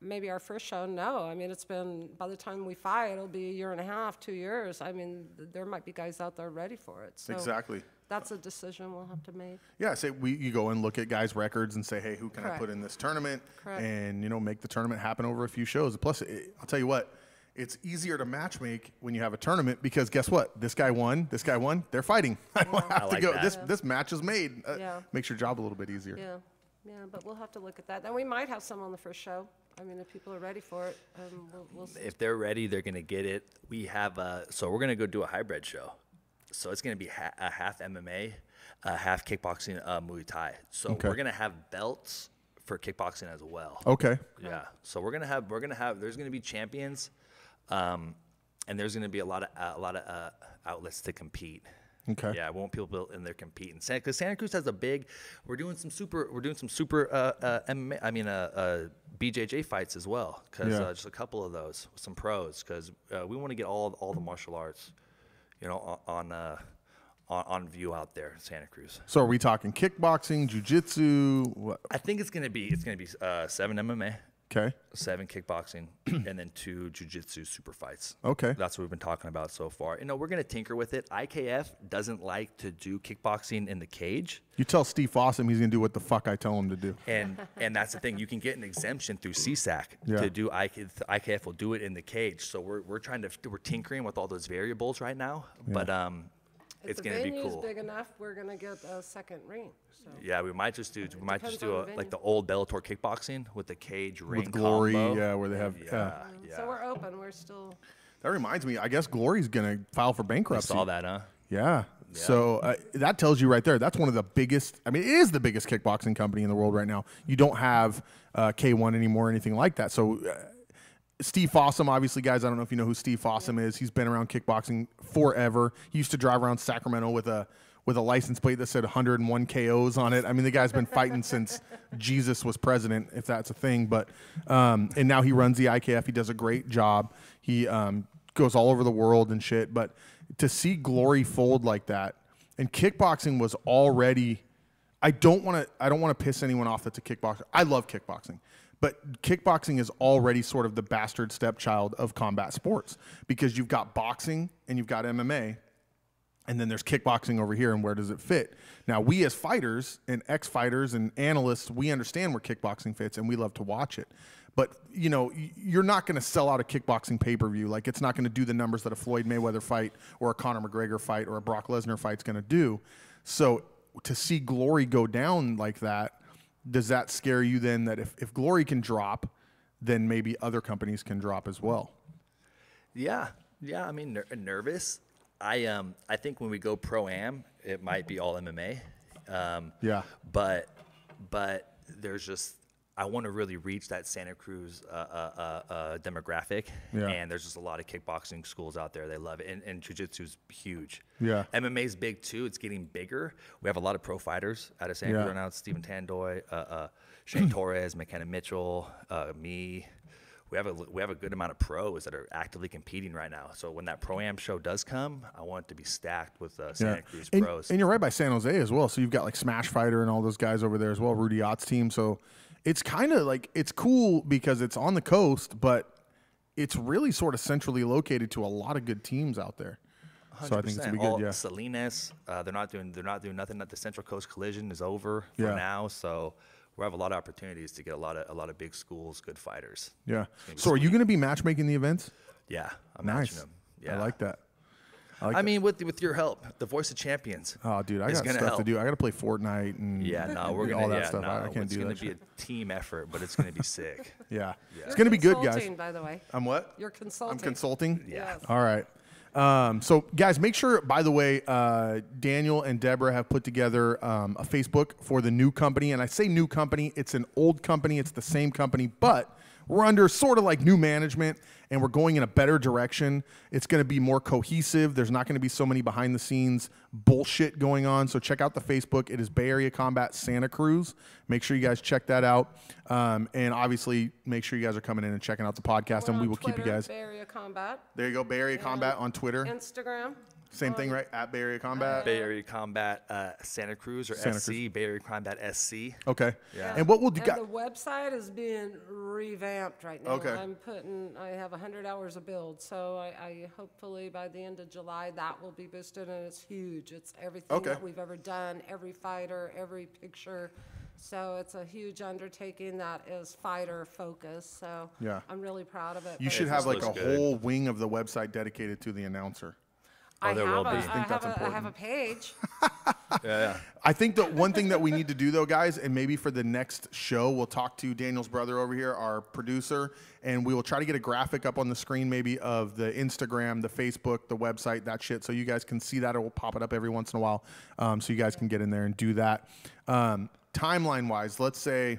C: maybe our first show, no. I mean, it's been, by the time we fight, it'll be a year and a half, two years. I mean, th- there might be guys out there ready for it. So
A: Exactly.
C: That's a decision we'll have to make.
A: Yeah, say we you go and look at guys' records and say, hey, who can I put in this tournament?
C: Correct.
A: And you know, make the tournament happen over a few shows. Plus, it, I'll tell you what, it's easier to matchmake when you have a tournament because guess what? This guy won. This guy won. They're fighting. (laughs) I don't have to
B: like
A: go.
B: that.
A: This this match is made. Uh,
C: Yeah.
A: Makes your job a little bit easier.
C: Yeah, yeah, but we'll have to look at that. And we might have some on the first show. I mean, if people are ready for it, um, we'll, we'll see.
B: if they're ready, they're gonna get it. We have a so we're gonna go do a hybrid show. So it's gonna be ha- a half MMA, a half kickboxing, uh, Muay Thai. So
A: Okay.
B: we're gonna have belts for kickboxing as well.
A: Okay.
B: Yeah. So we're gonna have we're gonna have there's gonna be champions, um, and there's gonna be a lot of uh, a lot of uh, outlets to compete.
A: Okay.
B: Yeah, won't people build in there competing? Because Santa Cruz has a big. We're doing some super. We're doing some super. Uh, uh, MMA, I mean, uh, uh, BJJ fights as well. Because
A: Yeah.
B: uh, just a couple of those, with some pros. Because uh, we want to get all all the martial arts, you know, on on, uh, on on view out there in Santa Cruz.
A: So are we talking kickboxing, jujitsu?
B: I think it's gonna be it's gonna be uh, seven MMA,
A: Okay.
B: seven kickboxing, and then two jujitsu super fights.
A: Okay.
B: That's what we've been talking about so far. You know, we're gonna tinker with it. IKF doesn't like to do kickboxing in the cage,
A: You tell Steve Fossum he's gonna do what the fuck I tell him to do.
B: and and that's the thing. You can get an exemption through CSAC
A: Yeah.
B: to do IK, IKF will do it in the cage. So we're we're trying to we're tinkering with all those variables right now, but um,
C: If
B: it's gonna be
C: venue's
B: cool.
C: big enough, we're gonna get a second ring, so.
B: Yeah, we might just do we might just
C: Depends
B: do
C: on
B: a,
C: the
B: like
C: venue.
B: the old Bellator kickboxing with the cage ring
A: With Glory,
B: combo.
A: yeah, where they have.
B: Yeah,
A: Yeah.
B: yeah.
C: So we're open, we're still,
A: That reminds me. I guess Glory's gonna file for
B: I
A: bankruptcy.
B: saw that, huh?
A: Yeah. So uh, that tells you right there. That's one of the biggest. I mean, it is the biggest kickboxing company in the world right now. You don't have uh, K1 anymore or anything like that. So. Uh, Steve Fossum, obviously, guys. I don't know if you know who Steve Fossum is. He's been around kickboxing forever. He used to drive around Sacramento with a with a license plate that said 101 KOs on it. I mean, the guy's been fighting since (laughs) Jesus was president, if that's a thing. But um, and now he runs the IKF. He does a great job. He um, goes all over the world and shit. But to see glory fold like that, and kickboxing was already. I don't want to. I don't want to piss anyone off that's a kickboxer. I love kickboxing, but kickboxing is already sort of the bastard stepchild of combat sports because you've got boxing and you've got MMA, and then there's kickboxing over here. And where does it fit? Now, we as fighters and ex-fighters and analysts, we understand where kickboxing fits, and we love to watch it. But you know, you're not going to sell out a kickboxing pay-per-view. Like it's not going to do the numbers that a Floyd Mayweather fight or a Conor McGregor fight or a Brock Lesnar fight's going to do. So to see Glory go down like that, does that scare you then? That if, if Glory can drop, then maybe other companies can drop as well.
B: Yeah, yeah. I mean, ner- nervous. I um, I think when we go pro am, it might be all MMA. Um,
A: Yeah.
B: But, but there's just I want to really reach that Santa Cruz uh, uh, uh, uh, demographic,
A: Yeah.
B: and there's just a lot of kickboxing schools out there. They love it, and, and jujitsu's huge.
A: Yeah.
B: MMA's big too. It's getting bigger. We have a lot of pro fighters out of Santa
A: Yeah.
B: Cruz now. It's Stephen Tandoy, uh, uh, Shane (clears throat) Torres, McKenna Mitchell, uh, me. We have a we have a good amount of pros that are actively competing right now. So when that pro am show does come, I want it to be stacked with uh, Santa Cruz
A: and,
B: pros.
A: and you're right by San Jose as well. So you've got like Smash Fighter and all those guys over there as well, Rudy Ott's team. So it's kind of like it's cool because it's on the coast, but it's really sort of centrally located to a lot of good teams out there. So I think it's gonna be good.
B: All
A: Yeah.
B: Salinas, uh, they're not doing they're not doing nothing. That the Central Coast Collision is over for
A: Yeah.
B: now, so we have a lot of opportunities to get a lot of a lot of big schools, good fighters.
A: Yeah.
B: gonna
A: So are you going to be matchmaking the events?
B: Yeah, I'm
A: Nice.
B: matching them. Yeah,
A: I like that. I like
B: I mean, with with your help, the Voice of Champions.
A: Oh, dude, I got
B: gonna
A: stuff to do. I got to play Fortnite and
B: Yeah, no, (laughs) we're gonna
A: all that
B: yeah,
A: stuff.
B: no,
A: I, I can't do that.
B: it's gonna be
A: shit.
B: a team effort, but it's gonna be sick. (laughs)
A: Yeah. It's
C: You're
A: going to be good, guys.
C: By the way,
A: I'm what?
C: you're consulting.
A: I'm consulting.
B: Yeah.
C: Yes.
A: All right. Um, so, guys, make sure, by the way, uh, Daniel and Deborah have put together um, a Facebook for the new company. And I say new company, it's an old company, it's the same company, but we're under sort of like new management and we're going in a better direction. It's going to be more cohesive. There's not going to be so many behind the scenes bullshit going on. So, check out the Facebook. It is Bay Area Combat Santa Cruz. Make sure you guys check that out. Um, and obviously, make sure you guys are coming in and checking out the podcast,
C: We're
A: and we will keep you guys.
C: Bay Area Combat,
A: There you go, Bay Area Combat on Twitter.
C: Instagram.
A: Same thing, right? At Bay Area Combat.
B: Bay Area Combat uh, Santa Cruz or
A: Santa
B: SC, Bay Area Combat SC.
A: Okay.
B: Yeah.
A: And what we'll do,
C: And the website is being revamped right now.
A: Okay.
C: I'm putting, I have 100 hours of build, so I, I hopefully by the end of July, that will be boosted, and it's huge. It's everything
A: Okay.
C: that we've ever done, every fighter, every picture. So it's a huge undertaking that is fighter focused, so
A: Yeah.
C: I'm really proud of it.
A: You should have like a
B: good.
A: whole wing of the website dedicated to the announcer.
C: I
B: Oh, there
C: have
B: will
C: a-
B: be. I
C: I
A: think
C: have
A: that's
C: a- I have a page. (laughs)
B: Yeah, yeah.
A: I think the one thing that we need to do though, guys, and maybe for the next show, we'll talk to Daniel's brother over here, our producer, and we will try to get a graphic up on the screen maybe of the Instagram, the Facebook, the website, that shit, so you guys can see that. It will pop it up every once in a while, um, so you guys can get in there and do that. Um, timeline wise, let's say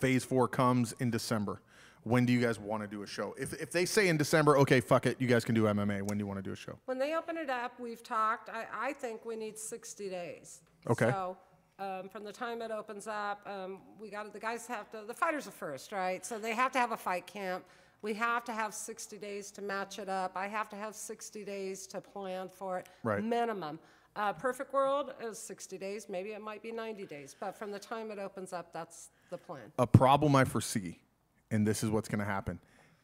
A: phase four comes in December. When do you guys want to do a show? If, if they say in December, okay, fuck it, you guys can do MMA. When do you want to do a show?
C: When they open it up, we've talked, I, I think we need 60 days.
A: Okay.
C: So, um, from the time it opens up, um, we got, the guys have to, the fighters are first, right? So they have to have a fight camp. We have to have 60 days to match it up. I have to have 60 days to plan for it.
A: Right.
C: Minimum. Uh, perfect world is 60 days, maybe it might be 90 days, but from the time it opens up, that's the plan.
A: a problem I foresee and this is what's going to happen.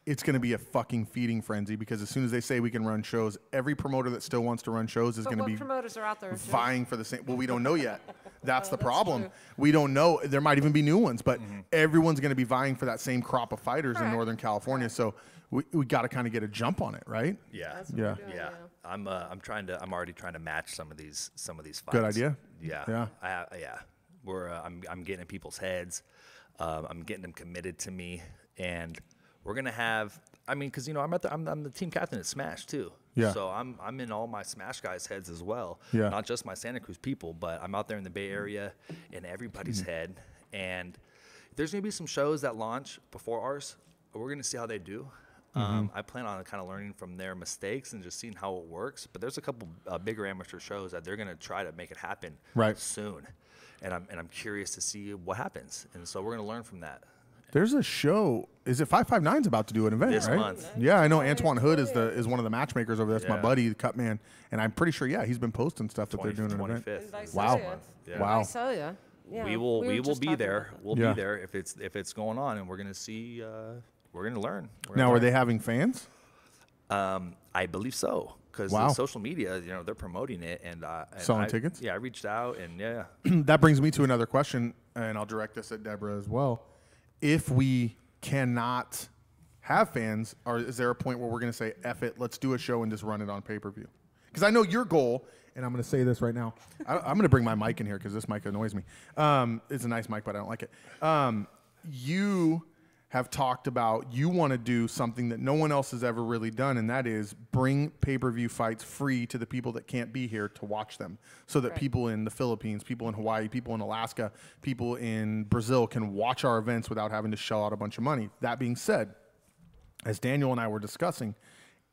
A: It's going to be a fucking feeding frenzy because as soon as they say we can run shows, every promoter that still wants to run shows is going to be
C: promoters are out there?
A: Vying for the same. Well, we don't know yet. (laughs) That's the problem.
C: true.
A: We don't know. There might even be new ones, but
B: Mm-hmm.
A: everyone's going to be vying for that same crop of fighters in
C: Correct.
A: Northern California. So we, we got to kind of get a jump on it, right?
B: Yeah.
A: Yeah.
C: doing,
B: Yeah, I'm. Uh, I'm trying to. I'm already trying to match some of these. Some of these fights.
A: Good idea.
B: Yeah.
A: Yeah.
B: I, yeah. We're uh, I'm I'm getting in people's heads. Um, I'm getting them committed to me, and we're gonna have. I mean, because you know, I'm at the. I'm, I'm the team captain at Smash too.
A: Yeah.
B: So I'm. I'm in all my Smash guys' heads as well.
A: Yeah.
B: Not just my Santa Cruz people, but I'm out there in the Bay Area, in everybody's
A: Mm-hmm.
B: head, and there's gonna be some shows that launch before ours. We're gonna see how they do.
A: Mm-hmm.
B: Um, I plan on kind of learning from their mistakes and just seeing how it works. But there's a couple uh, bigger amateur shows that they're gonna try to make it happen
A: Right.
B: soon, and I'm and I'm curious to see what happens. And so we're gonna learn from that.
A: There's a show. Is it 559's about to do an event,
B: This
A: right?
B: month.
A: Yeah, I know Antoine Hood is the is one of the matchmakers over there. That's my
B: Yeah.
A: buddy, the cut man, and I'm pretty sure yeah, he's been posting stuff that
B: 20,
A: they're doing an event.
B: 25th.
C: In
A: Wow.
C: Visalia.
B: Yeah.
C: In
A: Wow.
C: Visalia. Yeah,
B: we will
C: were
B: we, will
C: just
B: be
C: talking
B: there.
C: about.
B: We'll
A: Yeah.
B: be there if it's if it's going on, and we're gonna see. Uh, we're gonna learn. We're
A: Now,
B: gonna
A: are they having fans?
B: Um, I believe so. Because
A: Wow.
B: social media, you know, they're promoting it and, uh, and
A: Selling
B: I-
A: tickets?
B: Yeah, I reached out and yeah, (clears throat)
A: that brings me to another question, and I'll direct this at Deborah as well. If we cannot have fans, or is there a point where we're going to say, "F it, let's do a show and just run it on pay per view"? Because I know your goal, and I'm going to say this right now. I, I'm going to bring my mic in here because this mic annoys me. Um, it's a nice mic, but I don't like it. Um, you have talked about you want to do something that no one else has ever really done, and that is bring pay per view fights free to the people that can't be here to watch them, so that
C: Right.
A: people in the Philippines, people in Hawaii, people in Alaska, people in Brazil can watch our events without having to shell out a bunch of money. That being said, as Daniel and I were discussing,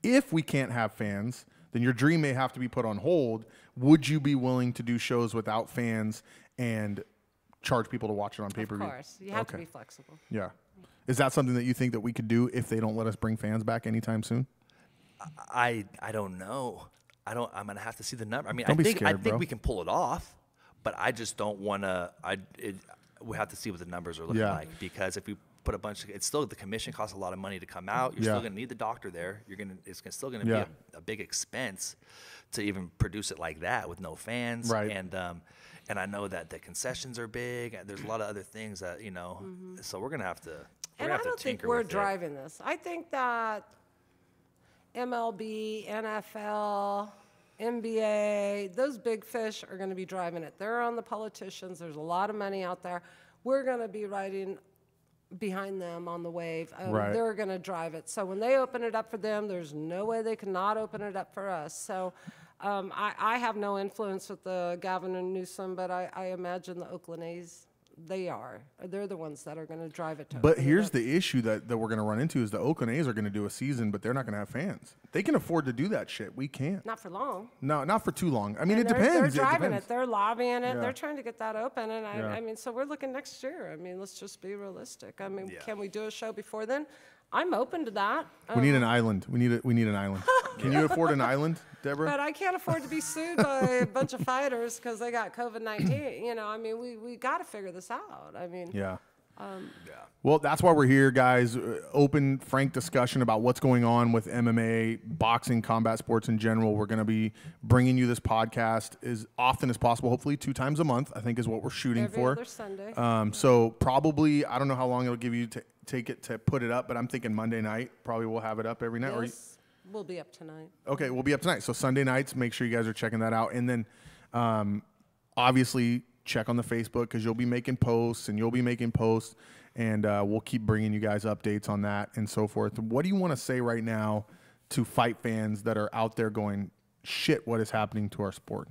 A: if we can't have fans, then your dream may have to be put on hold. Would you be willing to do shows without fans and charge people to watch it on pay per view?
C: Of course, you have to be flexible.
A: Yeah. Is that something that you think that we could do if they don't let us bring fans back anytime soon?
B: I I don't know. I don't. I'm gonna have to see the number. I mean,
A: Don't
B: I
A: be
B: think I
A: scared,
B: think
A: bro.
B: we can pull it off, but I just don't want to. I it, we have to see what the numbers are looking
A: Yeah.
B: like because if we put a bunch of, it's still the commission costs a lot of money to come out. You're
A: Yeah.
B: still gonna need the doctor there. You're gonna it's still gonna
A: Yeah.
B: be a, a big expense to even produce it like that with no fans.
A: Right.
B: And um, and I know that the concessions are big. There's a lot of other things that you know. Mhm. So we're gonna have to.
C: And I don't think we're
B: with it.
C: driving this. I think that MLB, NFL, NBA, those big fish are going to be driving it. They're on the politicians. There's a lot of money out there. We're going to be riding behind them on the wave. Um,
A: Right.
C: They're going to drive it. So when they open it up for them, there's no way they cannot open it up for us. So um, I, I have no influence with the Gavin and Newsom, but I, I imagine the Oakland A's, they are. They're the ones that are going to drive it to
A: But here's the issue that, that we're going to run into is the Oakland A's are going to do a season, but they're not going to have fans. They can afford to do that shit. We can't.
C: Not for long.
A: No, not for too long. I mean, it
C: they're,
A: depends.
C: They're
A: it
C: driving
A: depends.
C: it. They're lobbying it.
A: Yeah.
C: They're trying to get that open. And I,
A: Yeah.
C: I mean, so we're looking next year. I mean, let's just be realistic. I mean,
B: Yeah.
C: can we do a show before then? I'm open to that.
A: We need an
C: Um,
A: island. We need a, we need an island. Can you (laughs) afford an island, Deborah?
C: But I can't afford to be sued by a (laughs) bunch of fighters because they got COVID 19. You know, I mean, we, we got to figure this out. I mean,
A: Yeah.
C: Um,
A: Well, that's why we're here, guys. Uh, Open, frank discussion about what's going on with MMA, boxing, combat sports in general. We're going to be bringing you this podcast as often as possible. Hopefully, two times a month. I think is what we're shooting
C: every
A: for.
C: other Sunday.
A: Um, so probably, I don't know how long it'll give you to take it to put it up, but I'm thinking Monday night. Probably we'll have it up every night. Or you-
C: this will be up tonight.
A: Okay, we'll be up tonight. So Sunday nights, make sure you guys are checking that out. And then um, obviously check on the Facebook because you'll be making posts and you'll be making posts. And uh, we'll keep bringing you guys updates on that and so forth. What do you want to say right now to fight fans that are out there going, shit, what is happening to our sport?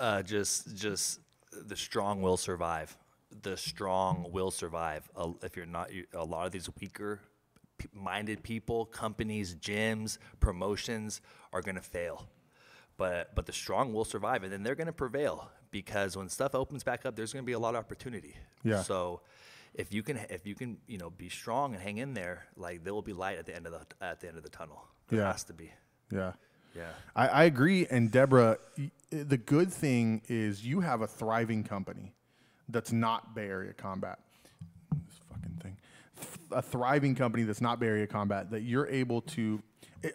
B: uh, just just the strong will survive. The strong will survive. Uh, if you're not, you, a lot of these weaker p- minded people, companies, gyms, promotions are going to fail. But but the strong will survive, and then they're going to prevail because when stuff opens back up, there's going to be a lot of opportunity.
A: Yeah.
B: So if you can if you can you know be strong and hang in there, like there will be light at the end of the at the end of the tunnel. There
A: Yeah.
B: has to be.
A: Yeah.
B: Yeah.
A: I, I agree. And Deborah, eh, the good thing is you have a thriving company that's not Bay Area Combat. A thriving company that's not Bay Area Combat that you're able to.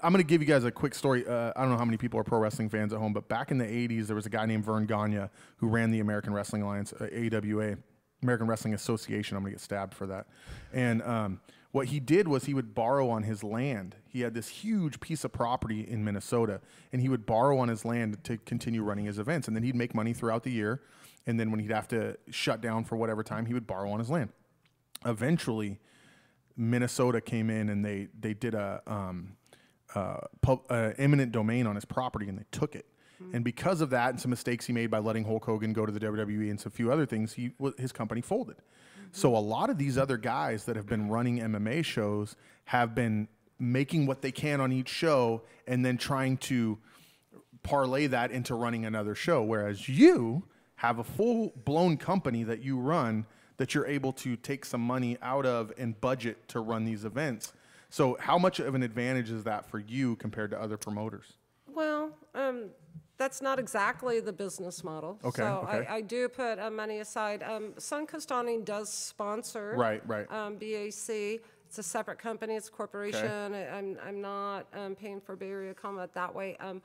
A: I'm going to give you guys a quick story. Uh, I don't know how many people are pro wrestling fans at home, but back in the 80s, there was a guy named Verne Gagne who ran the American Wrestling Alliance, uh, AWA, American Wrestling Association. I'm going to get stabbed for that. And um, what he did was he would borrow on his land. He had this huge piece of property in Minnesota, and he would borrow on his land to continue running his events. And then he'd make money throughout the year. And then when he'd have to shut down for whatever time, he would borrow on his land. Eventually, Minnesota came in and they they did a um, uh, pub, uh, eminent domain on his property and they took it. And because of that and some mistakes he made by letting Hulk Hogan go to the WWE and some few other things, he his company folded. So a lot of these other guys that have been running MMA shows have been making what they can on each show and then trying to parlay that into running another show. Whereas you have a full blown company that you run that you're able to take some money out of and budget to run these events. So, how much of an advantage is that for you compared to other promoters?
C: Well, um, that's not exactly the business model.
A: Okay,
C: So
A: okay.
C: I, I do put uh, money aside. Um, Suncoast Awning does sponsor.
A: Right, right.
C: Um, BAC. It's a separate company. It's a corporation. I, I'm, I'm not um, paying for Bay Area Combat that way. Um,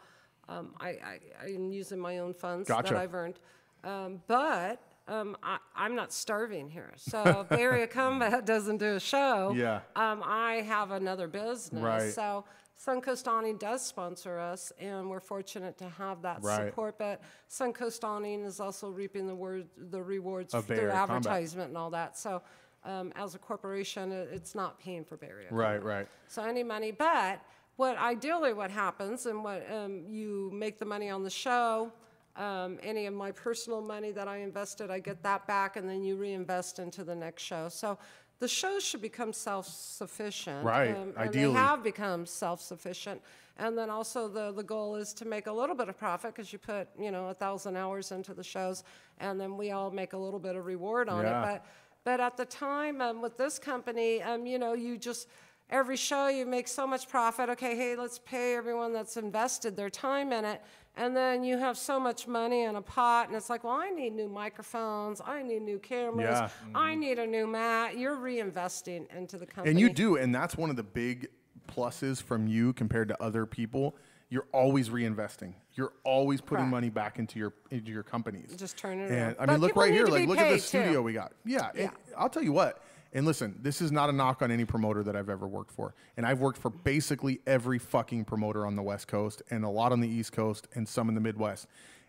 C: um, I, I, I'm using my own funds
A: Gotcha.
C: that I've earned. Um, but um, I, I'm not starving here. (laughs) So if Area Combat doesn't do a show,
A: Yeah.
C: um, I have another business.
A: Right.
C: So Suncoast Awning does sponsor us, and we're fortunate to have that
A: Right.
C: support. But Suncoast Awning is also reaping the word, the rewards
A: Of
C: through
A: Area Combat.
C: advertisement and all that. So um, as a corporation, it, it's not paying for Area.
A: Right,
C: Combat.
A: right.
C: So any money, but what ideally what happens and what um, you make the money on the show. Um, any of my personal money that I invested, I get that back, and then you reinvest into the next show. So the shows should become self-sufficient.
A: Right,
C: and
A: ideally.
C: they have become self-sufficient. And then also the, the goal is to make a little bit of profit because you put, you know, a thousand hours into the shows and then we all make a little bit of reward on
A: Yeah.
C: it. But, but at the time um, with this company, um, you know, you just, every show you make so much profit. Okay, hey, let's pay everyone that's invested their time in it. And then you have so much money in a pot, and it's like, well, I need new microphones, I need new cameras,
A: Yeah.
C: I mm-hmm. need a new mat. You're reinvesting into the company.
A: And you do, and that's one of the big pluses from you compared to other people. You're always reinvesting. You're always putting
C: Correct.
A: money back into your into your companies.
C: Just turn it
A: And
C: around.
A: I
C: But
A: mean, look right here. Like, look at the
C: paid, too.
A: studio we got. Yeah,
C: Yeah.
A: I'll tell you what. And listen, this is not a knock on any promoter that I've ever worked for. And I've worked for basically every fucking promoter on the West Coast and a lot on the East Coast and some in the Midwest.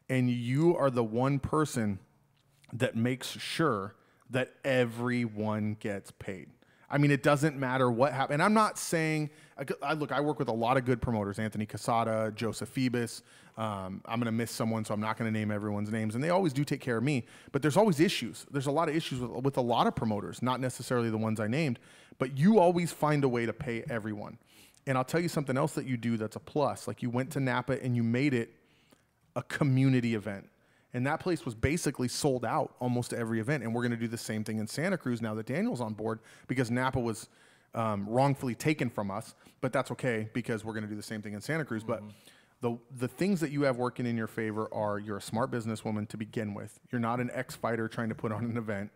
A: And you are the one person that makes sure that everyone gets paid. I mean, it doesn't matter what happened. And I'm not saying, I, I- look, I work with a lot of good promoters Anthony Casada, Joseph Phoebus. Um, I'm going to miss someone, so I'm not going to name everyone's names. And they always do take care of me. But there's always issues. There's a lot of issues with, with a lot of promoters, not necessarily the ones I named. But you always find a way to pay everyone. And I'll tell you something else that you do that's a plus. Like you went to Napa and you made it a community event. And that place was basically sold out almost to every event. And we're going to do the same thing in Santa Cruz now that Daniel's on board because Napa was um, wrongfully taken from us. But that's okay because we're going to do the same thing in Santa Cruz. But the, the things that you have working in your favor are you're a smart businesswoman to begin with. You're not an ex fighter trying to put on an event.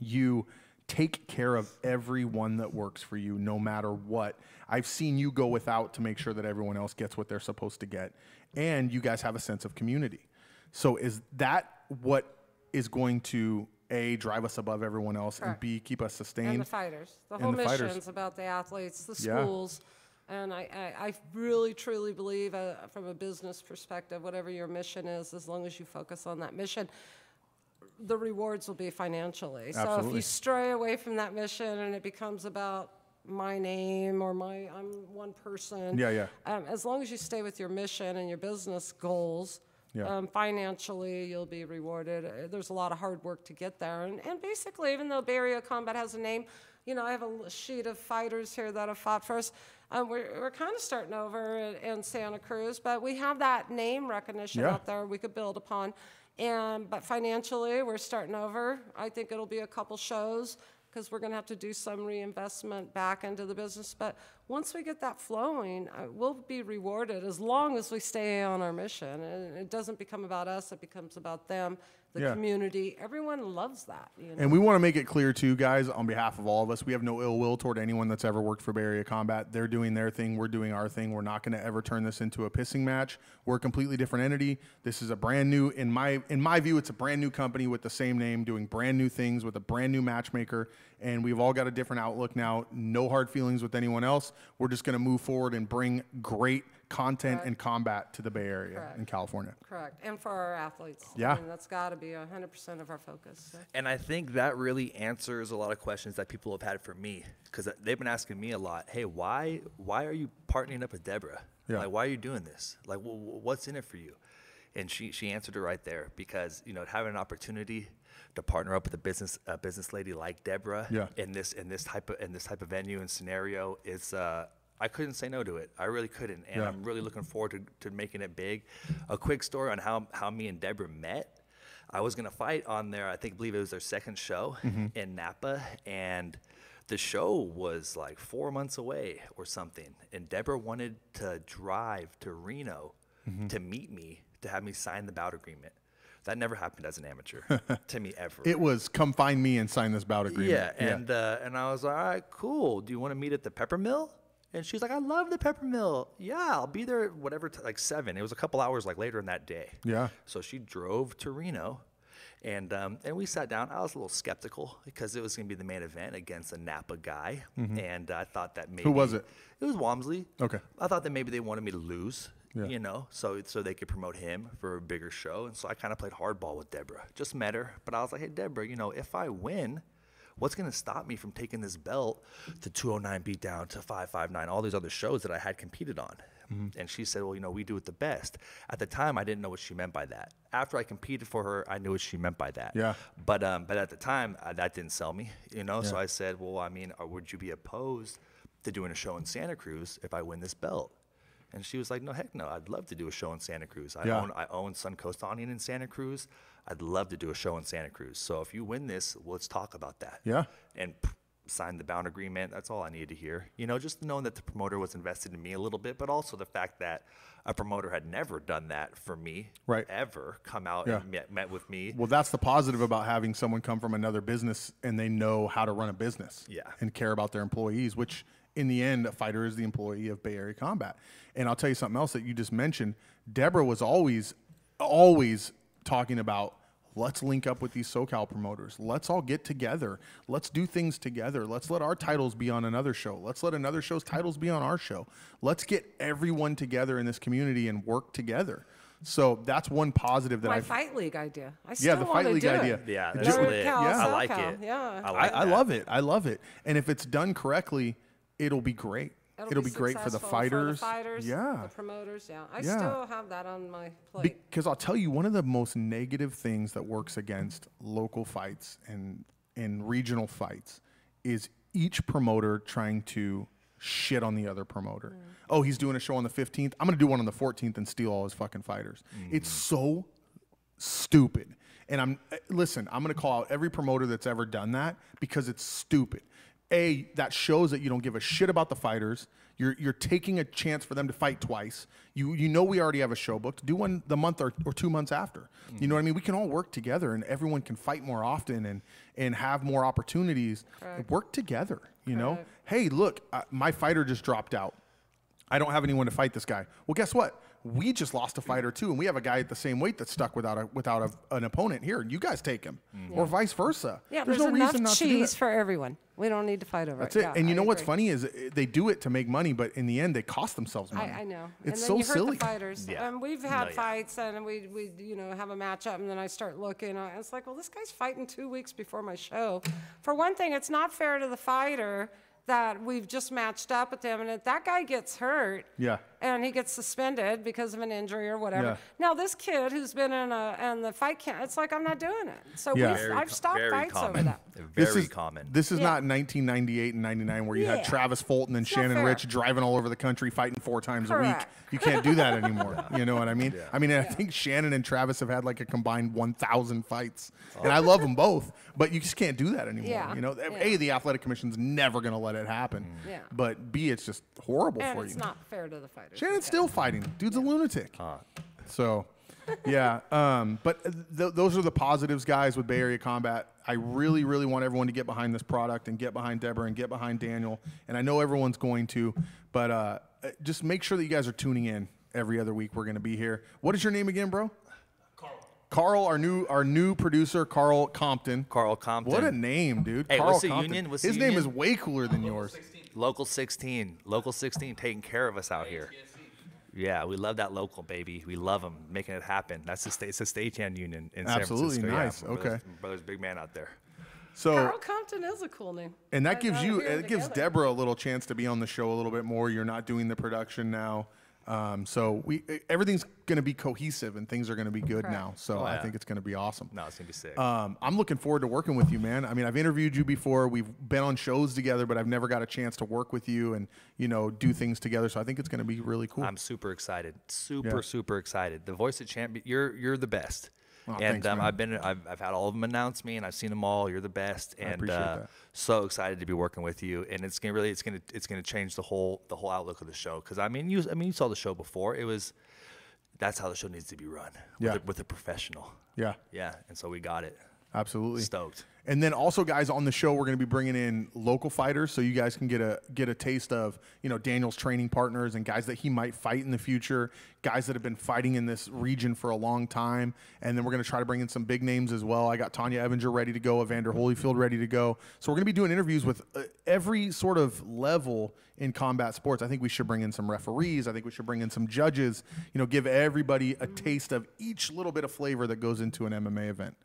A: You take care of everyone that works for you no matter what. I've seen you go without to make sure that everyone else gets what they're supposed to get. And you guys have a sense of community. So is that what is going to A drive us above everyone else and B keep us sustained?
C: and the fighters. The whole
A: the fighters.
C: mission's about the athletes, the
A: Yeah.
C: schools. And I, I, I really truly believe, uh, from a business perspective, whatever your mission is, as long as you focus on that mission, the rewards will be financially. So if you stray away from that mission and it becomes about my name or my, I'm one person.
A: Yeah, yeah.
C: Um, as long as you stay with your mission and your business goals,
A: Yeah.
C: um, financially you'll be rewarded. Uh, There's a lot of hard work to get there. And, and basically, even though Bay Area Combat has a name, you know, I have a sheet of fighters here that have fought for us. Um, we're we're kind of starting over in, in Santa Cruz, but we have that name recognition
A: Yeah.
C: out there we could build upon. And but financially, we're starting over. I think it'll be a couple shows because we're going to have to do some reinvestment back into the business. But once we get that flowing, we'll be rewarded as long as we stay on our mission. And it doesn't become about us, it becomes about them, the
A: Yeah.
C: community. Everyone loves that. You know?
A: And we want to make it clear too, guys, on behalf of all of us, we have no ill will toward anyone that's ever worked for Bay Area Combat. They're doing their thing, we're doing our thing. We're not going to ever turn this into a pissing match. We're a completely different entity. This is a brand new, in my in my view, it's a brand new company with the same name, doing brand new things with a brand new matchmaker. And we've all got a different outlook now. No hard feelings with anyone else. We're just going to move forward and bring great content and combat to the Bay Area
C: Correct.
A: in California.
C: Correct. And for our athletes.
A: Yeah.
C: I mean, that's got to be 100% of our focus. so.
B: And I think that really answers a lot of questions that people have had for me because they've been asking me a lot. Hey, why why are you partnering up with Deborah?
A: Yeah.
B: Like, why are you doing this? Like, wh- wh- what's in it for you? And she she answered it right there because you know having an opportunity to partner up with a business a business lady like Deborah
A: Yeah.
B: in this in this type of in this type of venue and scenario is. Uh, I couldn't say no to it. I really couldn't, and
A: Yeah.
B: I'm really looking forward to, to making it big. A quick story on how, how me and Deborah met. I was gonna fight on their, I think, believe it was their second show in Napa, and the show was like four months away or something. And Deborah wanted to drive to Reno to meet me to have me sign the bout agreement. That never happened as an amateur (laughs) to me ever.
A: It was come find me and sign this bout agreement.
B: Yeah, and uh, and I was like, all right, cool. Do you want to meet at the Pepper Mill? And she's like, I love the Pepper Mill. Yeah, I'll be there at whatever, t- like seven. It was a couple hours like later in that day.
A: Yeah.
B: So she drove to Reno, and um, and we sat down. I was a little skeptical because it was going to be the main event against a Napa guy, and I thought that maybe
A: Mm-hmm. was it?
B: It was Walmsley.
A: Okay.
B: I thought that maybe they wanted me to lose.
A: Yeah.
B: You know, so so they could promote him for a bigger show, and so I kind of played hardball with Deborah. Just met her, but I was like, "Hey, Deborah, you know, if I win, what's going to stop me from taking this belt to 209 beat down to 559 all these other shows that i had competed on
A: Mm-hmm.
B: and she said well you know we do it the best at the time i didn't know what she meant by that after i competed for her i knew what she meant by that
A: Yeah.
B: but um but at the time uh, that didn't sell me you know so i said well i mean or would you be opposed to doing a show in santa cruz if i win this belt and she was like, "No, heck no! I'd love to do a show in Santa Cruz. I
A: Yeah.
B: own I own Suncoast Awning in Santa Cruz. I'd love to do a show in Santa Cruz. So if you win this, let's talk about that."
A: Yeah.
B: And sign the bound agreement. That's all I needed to hear. You know, just knowing that the promoter was invested in me a little bit, but also the fact that a promoter had never done that for me,
A: Right.
B: Ever come out
A: Yeah.
B: and met, met with me.
A: Well, that's the positive about having someone come from another business and they know how to run a business.
B: Yeah.
A: And care about their employees, which in the end, a fighter is the employee of Bay Area Combat. And I'll tell you something else that you just mentioned. Deborah was always, always talking about let's link up with these SoCal promoters. Let's all get together. Let's do things together. Let's let our titles be on another show. Let's let another show's titles be on our show. Let's get everyone together in this community and work together. So that's one positive that
C: My
A: I
C: fight league idea. I
A: yeah, the fight league
C: do it.
A: idea.
B: yeah,
A: It
B: that's
A: just-
B: lit.
C: Cal,
B: I like
C: Cal,
B: it.
C: yeah.
B: I
A: I,
B: like
A: I
B: that.
A: love it. I love it. And if it's done correctly, it'll be great. It'll, be, great for the
C: successful
A: fighters.
C: fighters,
A: yeah.
C: the promoters. Yeah, I
A: Yeah.
C: still have that on my plate.
A: Because I'll tell you, one of the most negative things that works against local fights and and regional fights is each promoter trying to shit on the other promoter. Oh, he's doing a show on the 15th. I'm going to do one on the 14th and steal all his fucking fighters. It's so stupid. And I'm uh, listen, I'm going to call out every promoter that's ever done that because it's stupid. A that shows that you don't give a shit about the fighters. You're you're taking a chance for them to fight twice. You you know we already have a show booked. Do one the month or, or two months after. You know what I mean? We can all work together and everyone can fight more often and and have more opportunities. Work together. You know. Hey, look, uh, my fighter just dropped out. I don't have anyone to fight this guy. Well, guess what? We just lost a fighter too, and we have a guy at the same weight that's stuck without a without a, an opponent here. You guys take him, or vice versa.
C: Yeah,
A: there's,
C: there's,
A: no
C: enough
A: reason not
C: cheese
A: that.
C: for everyone. We don't need to fight over
A: That's
C: it.
A: it.
C: Yeah,
A: and you
C: I
A: know what's funny is uh, they do it to make money, but in the end, they cost themselves money.
C: I, I know.
A: It's
C: and
A: so
C: then you hurt
A: silly.
C: the fighters.
B: Yeah.
C: Um, we've
B: No,
C: had
B: yeah.
C: fights, and we, we, you know, have a matchup, and then I start looking. Uh, it's like, well, this guy's fighting two weeks before my show. For one thing, it's not fair to the fighter that we've just matched up with him, and if that guy gets hurt,
A: Yeah.
C: And he gets suspended because of an injury or whatever.
A: Yeah.
C: Now this kid who's been in a in the fight camp, it's like I'm not doing it. So
A: Yeah.
C: we've,
B: Very
C: I've stopped
B: very
C: fights over that.
B: Very
A: This is
B: common.
A: This is
C: Yeah.
A: not 1998 and 99 where you had Travis Fulton and
C: It's
A: Shannon. Ritch driving all over the country fighting four times a week. You can't do that (laughs) anymore. You know what I mean? I mean, I think Shannon and Travis have had like a combined 1,000 fights, oh. and I love them both. But you just can't do that anymore.
C: Yeah.
A: You know,
C: Yeah.
A: a the athletic commission's never going to let it happen.
C: Yeah.
A: But b it's just horrible
C: And
A: for you.
C: it's not fair to the fighters.
A: Shannon's still fighting. Dude's a lunatic. So, yeah. Um, but th- those are the positives, guys, with Bay Area Combat. I really, really want everyone to get behind this product and get behind Deborah and get behind Daniel. And I know everyone's going to, but uh, just make sure that you guys are tuning in every other week. We're going to be here. What is your name again, bro? Carl. Carl, our new our new producer, Carl Compton.
B: Carl Compton.
A: What a name, dude.
B: Hey,
A: Carl
B: what's the
A: Compton.
B: union? What's
A: His
B: the
A: name
B: union?
A: is way cooler than yours.
B: Local 16. Local 16 taking care of us out here. Yeah, we love that local baby. We love them making it happen. That's the state. It's the stagehand union in
A: Absolutely,
B: San Francisco.
A: nice.
B: Yeah, my brother's-
A: Okay.
B: my brother's big man out there.
A: So
C: Carl Compton is a cool name.
A: And that
C: I-
A: gives you,
C: hear them
A: it gives. Deborah a little chance to be on the show a little bit more. You're not doing the production now. Um, so we, everything's going to be cohesive and things are going to be good
C: Correct.
A: now. So
B: Oh,
A: I think it's going to be awesome.
B: No, it's gonna be sick.
A: Um, I'm looking forward to working with you, man. I mean, I've interviewed you before. We've been on shows together, but I've never got a chance to work with you and you know do things together. So I think it's going to be really cool.
B: I'm super excited. Super,
A: Yeah.
B: super excited. The voice of champion. You're you're the best.
A: Aw,
B: and
A: thanks,
B: um. I've been I've, I've had all of them announce me, and I've seen them all. You're the best, and uh, so excited to be working with you. And it's gonna really it's gonna it's gonna change the whole the whole outlook of the show. Because I mean you I mean you saw the show before. It was that's how the show needs to be run.
A: Yeah.
B: With a, with a professional.
A: yeah,
B: Yeah, and so we got it.
A: Absolutely.
B: Stoked.
A: And then also, guys, on the show, we're going to be bringing in local fighters, so you guys can get a get a taste of you know Daniel's training partners and guys that he might fight in the future, guys that have been fighting in this region for a long time. And then we're going to try to bring in some big names as well. I got Tonya Evinger ready to go, Evander Holyfield ready to go. So we're going to be doing interviews with uh, every sort of level in combat sports. I think we should bring in some referees. I think we should bring in some judges. You know, give everybody a taste of each little bit of flavor that goes into an MMA event.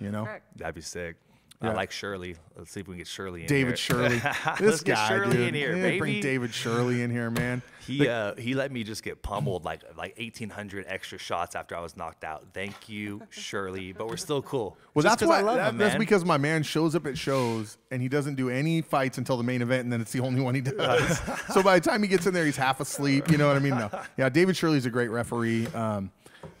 A: You know.
C: Correct.
B: That'd be sick.
A: Yeah.
B: I like Shirley. Let's see if we can get Shirley in
A: David
B: here.
A: Shirley. (laughs) This
B: Let's get
A: guy,
B: Shirley
A: dude.
B: in here,
A: Yeah,
B: baby.
A: Bring David Shirley in here, man. (laughs)
B: He uh, he let me just get pummeled like like 1,800 extra shots after I was knocked out. Thank you, Shirley. But we're still cool.
A: Well,
B: Just
A: that's
B: 'cause
A: why.
B: I love
A: that-
B: him,
A: that's
B: man.
A: because my man shows up at shows and he doesn't do any fights until the main event, and then it's the only one he does. (laughs) so by the time he gets in there, he's half asleep. You know what I mean? No. Yeah, David Shirley's a great referee. Um,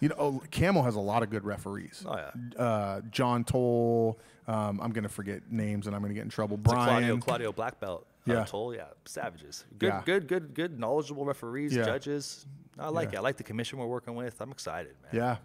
A: you know, oh, CAMO has a lot of good referees.
B: Oh, yeah.
A: Uh, John Toll. Um, I'm gonna forget names and I'm gonna get in trouble.
B: It's a Claudio
A: Brian.
B: Claudio Black Belt.
A: Yeah.
B: Uh, Toll, yeah, savages. Good,
A: Yeah.
B: good, good, good, knowledgeable referees,
A: Yeah.
B: judges. I like
A: Yeah.
B: it. I like the commission we're working with. I'm excited, man.
A: Yeah.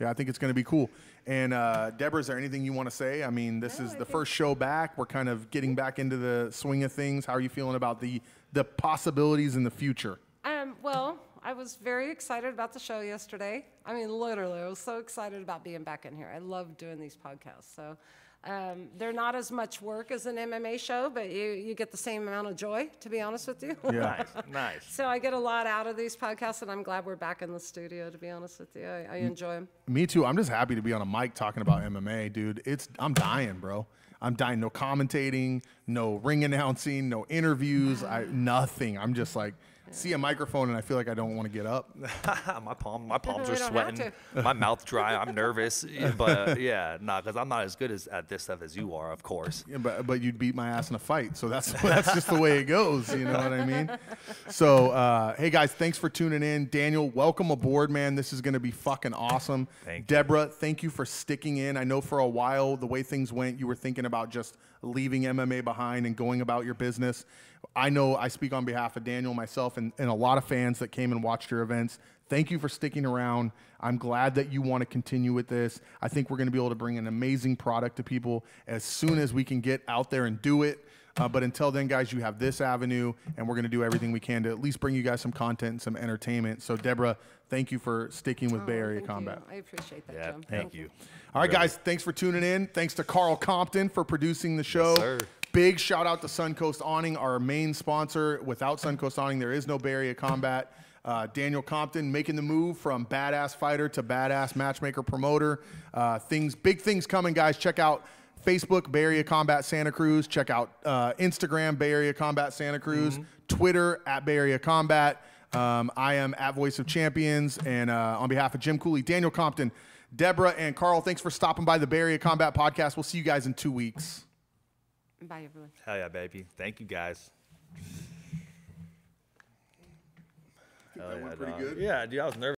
A: Yeah, I think it's going to be cool. And uh, Deborah, is there anything you want to say? I mean, this
C: No,
A: is
C: I
A: the
C: think-
A: first show back. We're kind of getting back into the swing of things. How are you feeling about the the possibilities in the future?
C: Um, well, I was very excited about the show yesterday. I mean, literally, I was so excited about being back in here. I love doing these podcasts. So um, they're not as much work as an MMA show, but you, you get the same amount of joy, to be honest with you. (laughs)
A: Yeah.
B: Nice, nice.
C: so I get a lot out of these podcasts, and I'm glad we're back in the studio, to be honest with you. I, I enjoy them.
A: Me too. I'm just happy to be on a mic talking about MMA, dude. It's I'm dying, bro. I'm dying. No commentating, no ring announcing, no interviews, (sighs) I, nothing. I'm just like see a microphone and I feel like I don't want to get up. (laughs)
B: my palm, my palms are sweating. my mouth dry. I'm nervous, (laughs) but uh, yeah, nah, because I'm not as good as at this stuff as you are, of course.
A: Yeah, but but you'd beat my ass in a fight, so that's (laughs) that's just the way it goes. You know what I mean? So uh, hey guys, thanks for tuning in. Daniel, welcome aboard, man. This is gonna be fucking awesome.
B: Thank you.
A: Deborah, thank you for sticking in. I know for a while the way things went, you were thinking about just leaving MMA behind and going about your business. I know I speak on behalf of Daniel, myself, and, and a lot of fans that came and watched your events. Thank you for sticking around. I'm glad that you want to continue with this. I think we're going to be able to bring an amazing product to people as soon as we can get out there and do it. Uh, but until then, guys, you have this avenue, and we're going to do everything we can to at least bring you guys some content and some entertainment. So, Deborah, thank you for sticking with Bay
C: Oh,
A: Area
C: thank you.
A: Combat.
C: I appreciate that,
B: Yeah,
C: Jim.
B: thank you.
A: All right, guys, thanks for tuning in. Thanks to Carl Compton for producing the show.
B: sir.
A: Big shout out to Suncoast Awning, our main sponsor. Without Suncoast Awning, there is no Bay Area Combat. Uh, Daniel Compton making the move from badass fighter to badass matchmaker promoter. Uh, things, big things coming, guys. Check out Facebook Bay Area Combat Santa Cruz. Check out uh, Instagram Bay Area Combat Santa Cruz. Twitter at Bay Area Combat. Um, I am at Voice of Champions, and uh, on behalf of Jim Cooley, Daniel Compton, Deborah, and Carl, thanks for stopping by the Bay Area Combat Podcast. We'll see you guys in two weeks.
C: Bye, everyone.
B: Hell yeah, baby. Thank you guys.
A: that went pretty
B: dog.
A: good.
B: Yeah, dude, I was nervous.